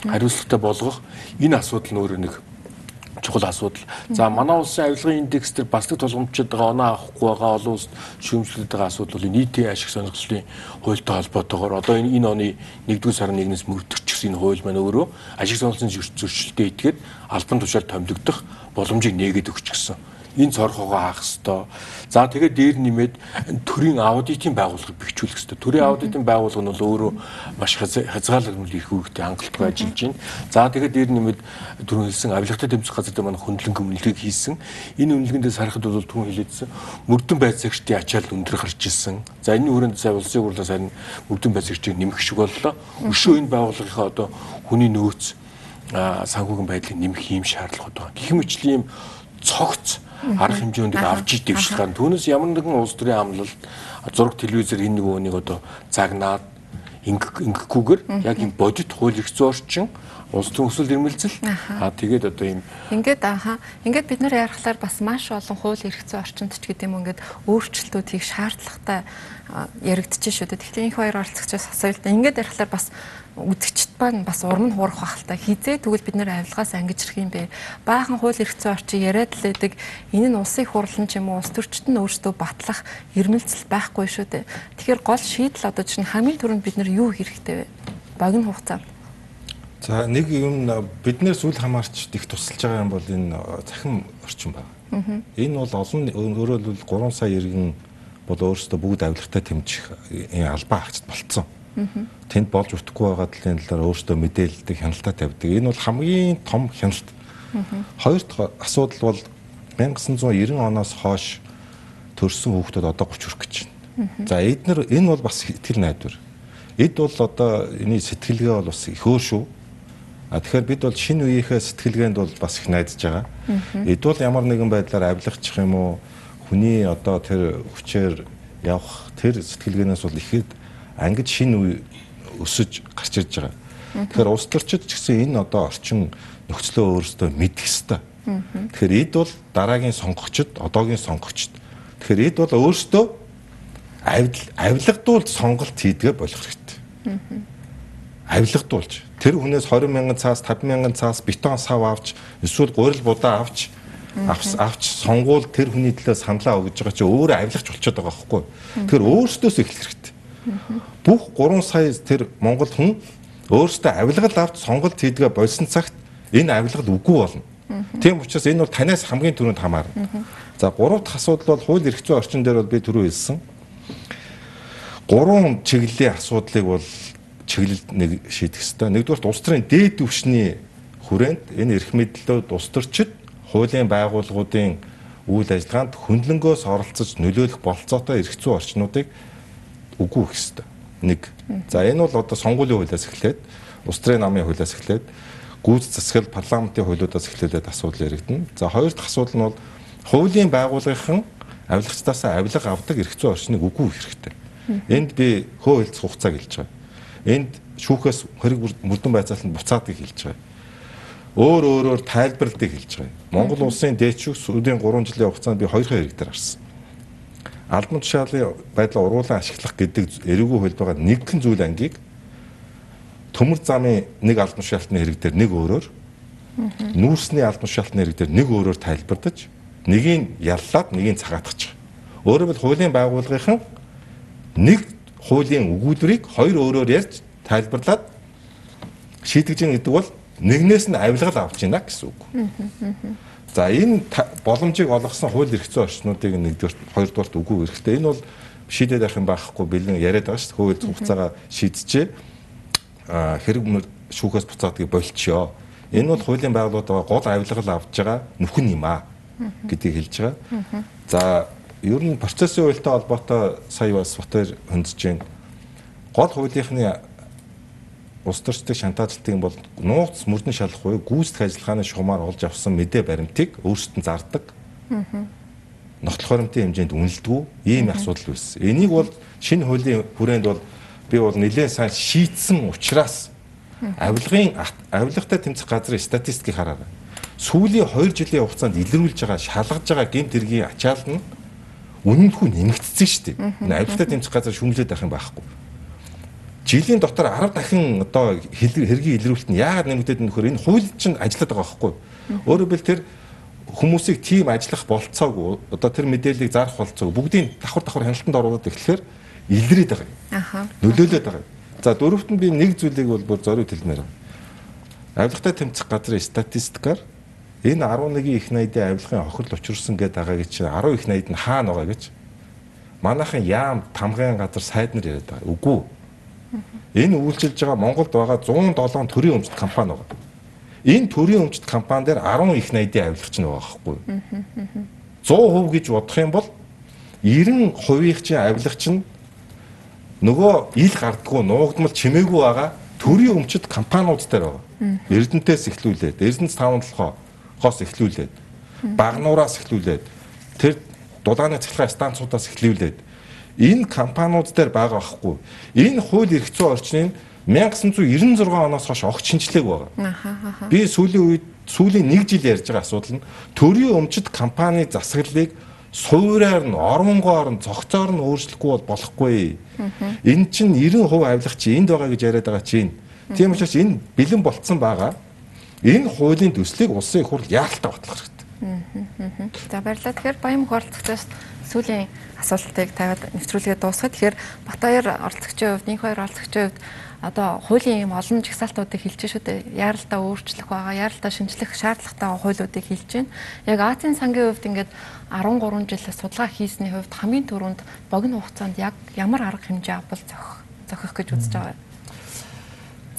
I: хариуцлагатай болгох энэ асуудал нь өөрөө нэг чухал асуудал. За манай улсын авилгын индекс дээр бас нэг тулгамдчид байгаа оноо авахгүй байгаа олон улс шүүмжлээд байгаа асуудал бол нийтийн ашиг сонирхлын хуультай холбоотойгоор одоо энэ энэ оны 1-р сарын 1-ээс мөрдөгчсөн энэ хууль маань өөрөө ашиг сонирхлын зөрчилтэй итгээд албан тушаал томилогдох боломжийг нээгээд өгч гисэн энэ цорхоогоо хаах хэвээр. За тэгээд дээр нэмээд төрийн аудитын байгууллагыг бэхжүүлэх хэвээр. Төрийн аудитын байгууллага нь бол өөрөө маш хязгаарлалт их үүрэгтэй хангалттай ажиллаж байна. За тэгээд дээр нэмээд түрүүн хэлсэн авилгатай тэмцэх газар дээр манай хөндлөн өмнөлгийг хийсэн. Энэ үнэлгээндээ сарахад бол түрүүн хэлээдсэн мөрдөн байцаагчдын ачаал өндөр гарч ирсэн. За энэ хүрээнд сая улсын хурлаас харин мөрдөн байцаагчдыг нэмэх шиг боллоо. Өшөө энэ байгууллагынхаа одоо хүний нөөц санхүүгийн байдлыг нэмэх юм шаардлагууд байна. Гэх мэтлийн цогц арга хэмжээнд авч идэв шилхэн. Түүнээс ямар нэгэн улс төрийн амлалт зураг телевизээр энэ нөгөө нэг одоо загнаад ингэхгүйгээр яг юм бодит хууль эрх зүйн орчин улс төрийн өсвөл ирмэлзэл аа тэгээд одоо юм
A: ингээд ааха ингээд бид нар ярихлаар бас маш олон хууль эрх зүйн орчинд ч гэдэм юм ингээд өөрчлөлтүүд хийх шаардлагатай яригдчихэж шүү дээ. Тэгэхээр энэ хоёр оролцогчоос асуулт ингээд ярихлаар бас үзэгчд маань бас урам нь хуурах бах л та. Хизээ тэгвэл бид нэр авилгаас ангиж ирэх юм бэ? Баахан хууль эрх зүйн орчин яриад л байдаг. Энэ нь улсын хурлан ч юм уу улс төрчид нь өөрсдөө батлах ирмэлцэл байхгүй шүү дээ. Тэгэхээр гол шийдэл одоо чинь хамгийн түрүүнд бид нар юу хэрэгтэй вэ? Богино хугацаанд
H: за нэг юм биднээс үл хамаарч их тусалж байгаа юм бол энэ захим орчин байна. Энэ бол олон өөрөөр хэлбэл 3 сая иргэн бол өөрсдөө бүгд авилгатай тэмцэх албаа агцд болцсон тэнд болж утгагүй байгаа талын талаар өөртөө мэдээлэлдэг хяналтаа тавьдаг. Энэ бол хамгийн том хяналт. Хоёр дахь асуудал бол 1990 оноос хойш төрсэн хүүхдүүд одоо 30 хүрэх гэж байна. За эднэр энэ бол бас ихтгэл найдвар. Эд бол одоо энэ сэтгэлгээ бол бас их өөр шүү. А тэгэхээр бид бол шинэ үеийнхээ сэтгэлгээнд бол бас их найдаж байгаа. Эд бол ямар нэгэн байдлаар авилгачих юм уу хүний одоо тэр хүчээр явах тэр сэтгэлгээнээс бол ихэд ангид шинэ үе өсөж гарч ирж байгаа. Тэгэхээр улс төрчид ч гэсэн энэ одоо орчин нөхцлөө өөрөөсөө мэдэх ёстой. Тэгэхээр эд бол дараагийн сонгогчд, одоогийн сонгогчд. Тэгэхээр эд бол өөрөөсөө авилгадуулж сонголт хийдгээ болох хэрэгтэй. Авилгадуулж тэр хүнээс 20 мянган цаас, 50 мянган цаас бетон сав авч, эсвэл гурил будаа авч авч сонгуул тэр хүний төлөө саналаа өгж байгаа чи өөрөө авилгач болчиход байгаа байхгүй. Тэгэхээр өөрөөсөөс эхлэх хэрэгтэй бүх 3 сая тэр Монгол хүн өөрөөсөө авилгал авч сонголт хийдгээ болсон цагт энэ авилгал үгүй болно. Тийм учраас энэ бол танаас хамгийн түрүүнд хамаарна. За гурав дахь асуудал бол хууль эрх зүйн орчин дээр бол би түрүү хэлсэн. Гурван чиглэлийн асуудлыг бол чиглэлд нэг шийдэх хэрэгтэй. Нэгдүгээр улс төрийн дээд түвшний хүрээнд энэ эрх мэдлэлүүд улс төрчид хуулийн байгууллагуудын үйл ажиллагаанд хөндлөнгөөс оролцож нөлөөлөх болцоотой эрх зүйн орчнуудыг үгүй гэх хэвээр. Нэг. За энэ бол одоо сонгуулийн хуулиас эхлээд, улс төрийн намын хуулиас эхлээд, гүйц засаг парламентын хуулиудаас эхлээд асуудал яригдана. За хоёр дахь асуудал нь бол хуулийн байгууллагын авилгачтаас авилга авдаг эрх зүйн орчныг үгүй хэрэгтэй. Энд би хөө хэлцэх хугацааг хэлж байгаа. Энд шүүхээс хориг мөрдөн байцаалтанд буцаадыг хэлж байгаа. Өөр өөрөөр тайлбарлалтыг хэлж байгаа. Монгол улсын дээд шүүх сүүлийн 3 жилийн хугацаанд би хоёр хэрэг дээр харсан албан тушаалын байдлаа уруулан ашиглах гэдэг эрүүгүй хөл байгаа нэгэн зүйл ангийг төмөр замын нэг албан тушаалтны хэрэг дээр нэг өөрөөр нүүрсний албан тушаалтны хэрэг дээр нэг өөрөөр тайлбардаж нэгийг яллаад нэгийг цагаатгах. Өөрөөр хэл хуулийн байгууллагын нэг хуулийн өгүүлбэрийг хоёр өөрөөр ярьж тайлбарлаад шийдэж гин гэдэг бол нэгнээс нь авилгал авч гинэ гэсэн үг. За энэ боломжийг олгосон хууль эрх зүйн орчнуудыг нэгдүгээр хоёрдугаарт үгүй эрэхтэй. Энэ бол шийдээд байх юм байхгүй бэлэн яриад байгаа шүү дээ. Хууль хугацаагаа шийдчихээ. А хэрэг шүүхээс буцаадгийг болчихё. Энэ бол хуулийн байгууллагууд гол авилгал авж байгаа нүхэн юм аа гэдгийг хэлж байгаа. За ер нь процессын хуультай холбоотой сая бас Батэр хөндөж байна. Гол хуулийнхны улс төрчдийн шантаажлтын бол нууц мөрдөн шалахгүй гүйцэтгэх ажиллагааны шугамаар олж авсан мэдээ баримтыг өөрсдөд нь зардаг. Нотлох баримтын хэмжээнд үнэлдэг ийм асуудал үүссэн. Энийг бол шинэ хуулийн хүрээнд бол би бол нэлээд сайн шийдсэн учраас авилгын авилгатай тэмцэх газрын статистикийг хараарай. Сүүлийн 2 жилийн хугацаанд илрүүлж байгаа шалгаж байгаа гэмт хэргийн ачаал нь үнэмхүү нэмэгдсэн шүү дээ. Авилгатай тэмцэх газар шүмжлээд байх юм байхгүй жилийн дотор 10 дахин одоо хэргийн илрүүлэлт нь яагаад нэмэгдээд нөхөр энэ хууль чинь ажиллаад байгаа байхгүй. Өөрөөр хэлбэл тэр хүмүүсийг тийм ажиллах болцоог одоо тэр мэдээллийг зарах болцоог бүгдийг давхар давхар хяналтанд оруулаад эхлэхээр илрээд байгаа юм. Аха. Нөлөөлөд байгаа юм. За дөрөвт нь би нэг зүйлийг бол бүр зориуд хэлмээр байна. Авилгатай тэмцэх газрын статистикаар энэ 11-ийн их найдын авилгын хохирол учирсан гэдэг байгаа гэж 10 их найд нь хаана байгаа гэж манайхан яам тамгайн газар сайд нар яриад байгаа. Үгүй Энэ үйлчилж байгаа Монголд байгаа 107 төрийн өмчт компани байгаа. Энэ төрийн өмчт компани дээр 10 их найдын авилгач нь байгаа байхгүй юу? 100% гэж бодох юм бол 90% чинь авилгач нь нөгөө ил гардггүй нуугдмал чимээгүй байгаа төрийн өмчт компаниуд дээр байгаа. Эрдэнтээс эхлүүлээд, Эрдэнэс 5-7-хоос эхлүүлээд, Багнуураас эхлүүлээд, тэр дулааны цахилгаан станцуудаас эхлүүлээд энэ компаниуд дээр байгаа байхгүй. Энэ хууль эрх зүйн орчныг 1996 оноос хойш огт шинжлэх байгаа. Би сүүлийн үед сүүлийн нэг жил ярьж байгаа асуудал нь төрийн өмчт компани засаглалыг суураар нь оронгоор нь цогцоор нь өөрчлөхгүй бол болохгүй. Энэ чинь 90% авилах чи энд байгаа гэж яриад байгаа чинь. Тийм учраас энэ бэлэн болцсон байгаа. Энэ хуулийн төслийг улсын их хурл яалтаа батлах хэрэгтэй.
A: За баярлалаа. Тэгэхээр Баян хуралцагчаас сүүлийн асуултыг тавиад нэвтрүүлгээ дуусгах. Тэгэхээр Батбаяр оролцогчийн хувьд, Нинх баяр оролцогчийн хувьд одоо хуулийн юм олон жагсаалтуудыг хэлж шүү дээ. Яаралдаа өөрчлөх байгаа, яаралдаа шинжлэх шаардлагатай хуулиудыг хэлж байна. Яг Азийн сангийн хувьд ингээд 13 жил судалгаа хийсний хувьд хамгийн түрүүнд богино хугацаанд яг ямар арга хэмжээ авбал зохих зохих гэж үзэж байгаа юм.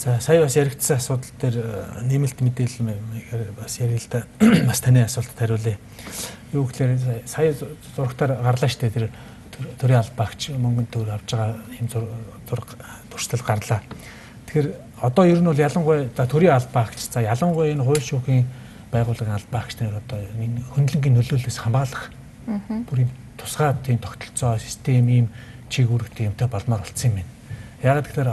F: За сая бас яригдсан асуудал дээр э, нэмэлт мэдээлэл бас ярил л да. Бас таны асуултад хариулъя. Юу гэхээр сая зурагтаар гарлаа штэ тэр төрийн албаагч мөнгөнд төр авж байгаа юм зураг туршлал гарлаа. Тэгэхээр одоо ер нь бол ялангуяа за төрийн албаагч за ялангуяа энэ хууль шүүхийн байгууллагын албаагч нар одоо энэ хөндлөнгийн нөлөөллөөс хамгаалах бүр юм тусгай тийм тогтолцоо систем ийм чиг үүрэгтэй юмтай болмоор болцсон юм байна. Яг тэгэхээр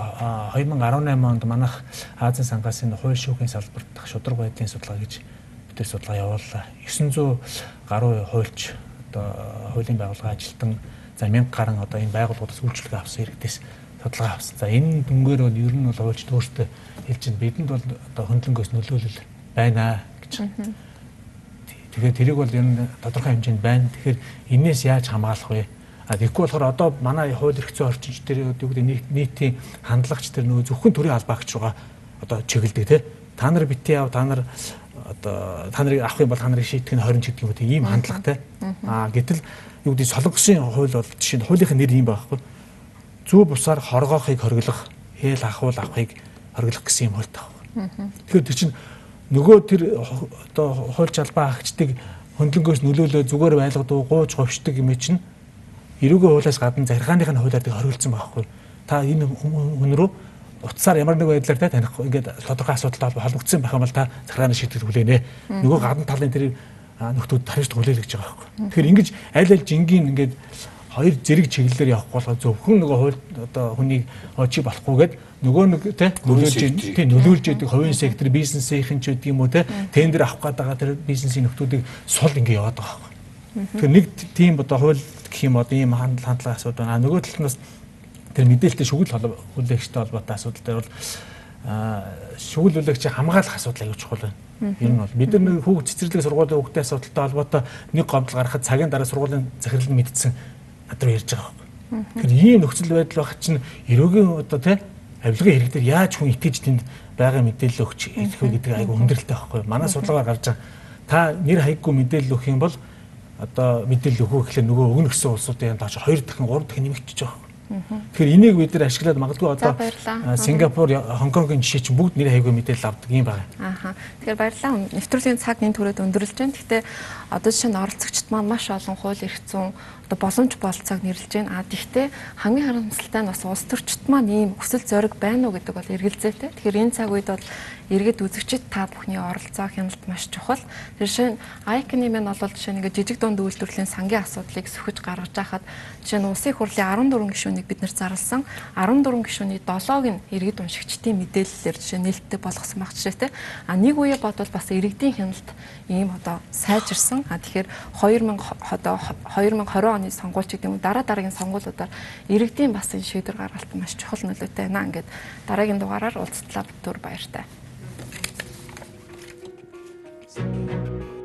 F: 2018 онд манайх Азийн сангаасын хууль шүүхийн салбарт шудраг байдлын судалгаа гэж бид судалгаа явууллаа. 900 гаруй хуульч одоо хуулийн байгууллага ажилтан за 1000 гаруй одоо энэ байгууллагуудаас үйлчлэг авсан иргэдээс судалгаа авсан. За энэ дүнгээр бол ер нь бол хуульчд өөртөө хэлж чинь бидэнд бол одоо хөндлөнгөөс нөлөөлөл байна гэж. Тэгэхээр тэрийг бол ер нь тодорхой хэмжээнд байна. Тэгэхээр энээс яаж хамгаалах вэ? Тэгэхгүй болохоор одоо манай хууль эрх зүйн орчинч тэр юу гэдэг нийтийн хандлагч тэр нөгөө зөвхөн төрийн албаагч байгаа одоо чиглэдэг тий. Та нар битээ яв та нар одоо та нарыг авах юм бол та нарыг шийдэх нь 20 ч гэдэг юм уу ийм хандлагатай. А гэтэл юу гэдэг солонгосын хууль бол жишээ нь хуулийнхын нэр юм байхгүй. Зүү бусаар хоргоохыг хориглох, хээл ахуул авахыг хориглох гэсэн юм хуультай байна. Тэгэхээр тэр чинь нөгөө тэр одоо хууль жалбаа агчдыг хөндлөнгөөс нөлөөлөө зүгээр байлгадаг, гууж говьшдаг юм чинь эрүүгийн хуулиас гадна захиргааных нь хуулиар хоригдсан байхгүй. Та энэ хүн рүү утсаар ямар нэг байдлаар та таних ингээд тодорхой асуудалтай холбогдсон байх юм бол та захиргааны шийдвэр хүлээнэ. Нөгөө гадна талын тэр нөхдүүд тарьж хүлээл гэж байгаа байхгүй. Тэгэхээр ингэж аль аль жингийн ингээд хоёр зэрэг чиглэлээр явах болгоо зөвхөн нөгөө хууль одоо хүнийг очи болохгүйгээд нөгөө нэг те нөлөөлж тий нөлөөлж яадаг хувийн сектор бизнесийн ч гэдэг юм уу те тендер авах гээд байгаа тэр бизнесийн нөхдүүдийг сул ингэ яваад байгаа. Тэгэхээр нэг тийм одоо хууль гэх юм одоо ийм хандлага асуудал байна. Нөгөө талаас тэр мэдээлэлтэй шүгэл хүлээгчтэй холбоотой асуудал дээр бол шүгэл хүлээгч хамгаалах асуудал аягүй чухал байна. Ер нь бол бид нар хүүхд цэцэрлэг сургуулийн хүүхдтэй асуудалтай холбоотой нэг гомдол гаргахад цагийн дараа сургуулийн захирал нь мэдсэн над руу ярьж байгаа байхгүй. Тэгэхээр ийм нөхцөл байдал байх чинь эрөөгийн одоо тий авилгын хэрэг дээр яаж хүн итгэж тэнд байгаа мэдээлэл өгч ирэх вэ гэдэг айгу хүндрэлтэй байхгүй. Манай судалгаар гарч байгаа та нэр хаяггүй мэдээлэл өгөх юм бол одоо мэдээлэл өгөх гэхлээр нөгөө өгнө гэсэн улсуудын таач 2 дахин 3 дахин нэмэгдэж байгаа. Тэгэхээр энийг бид нар ашиглаад магадгүй одоо Сингапур, Хонконгийн жишээ чинь бүгд нэр хайгуу мэдээлэл авдаг юм байна.
A: Ааха. Тэгэхээр баярлалаа. Нэвтрүүлгийн цаг энэ төрөд өндөрлж байна. Гэхдээ одоо жишээ нь оролцогчд маань маш олон хууль эрх зүйн боломж болцоог нэрлэж байна. А тэгвэл хамгийн харамсалтай нь бас улс төрчд маань ийм хүсэл зориг байна уу гэдэг бол эргэлзээтэй. Тэгэхээр энэ цаг үед бол иргэд үзэгчид та бүхний оролцоо хяналт маш чухал. Тэр нь ICAN-ийн мэн бол жишээ ингээд жижиг дунд үйлдвэрлэлийн сангийн асуудлыг сөхөж гаргаж байхад жишээ нь улсын хурлын 14 гишүүнийг бид нэр зарласан. 14 гишүүний 7-ог нь иргэд уншигчдын мэдээллээр жишээ нээлттэй болгосон баг жишээтэй. А нэг үе бодвол бас иргэдийн хяналт ийм одоо сайжирсан. А тэгэхээр 2000 одоо 2020 оны сонгуульч гэдэг юм дараа дараагийн сонгуулиудаар иргэдийн бас энэ шийдвэр гаргалт маш чухал нөлөөтэй байна. Ингээд дараагийн дугаараар уулзтлаа бүтүр баяртай. Thank you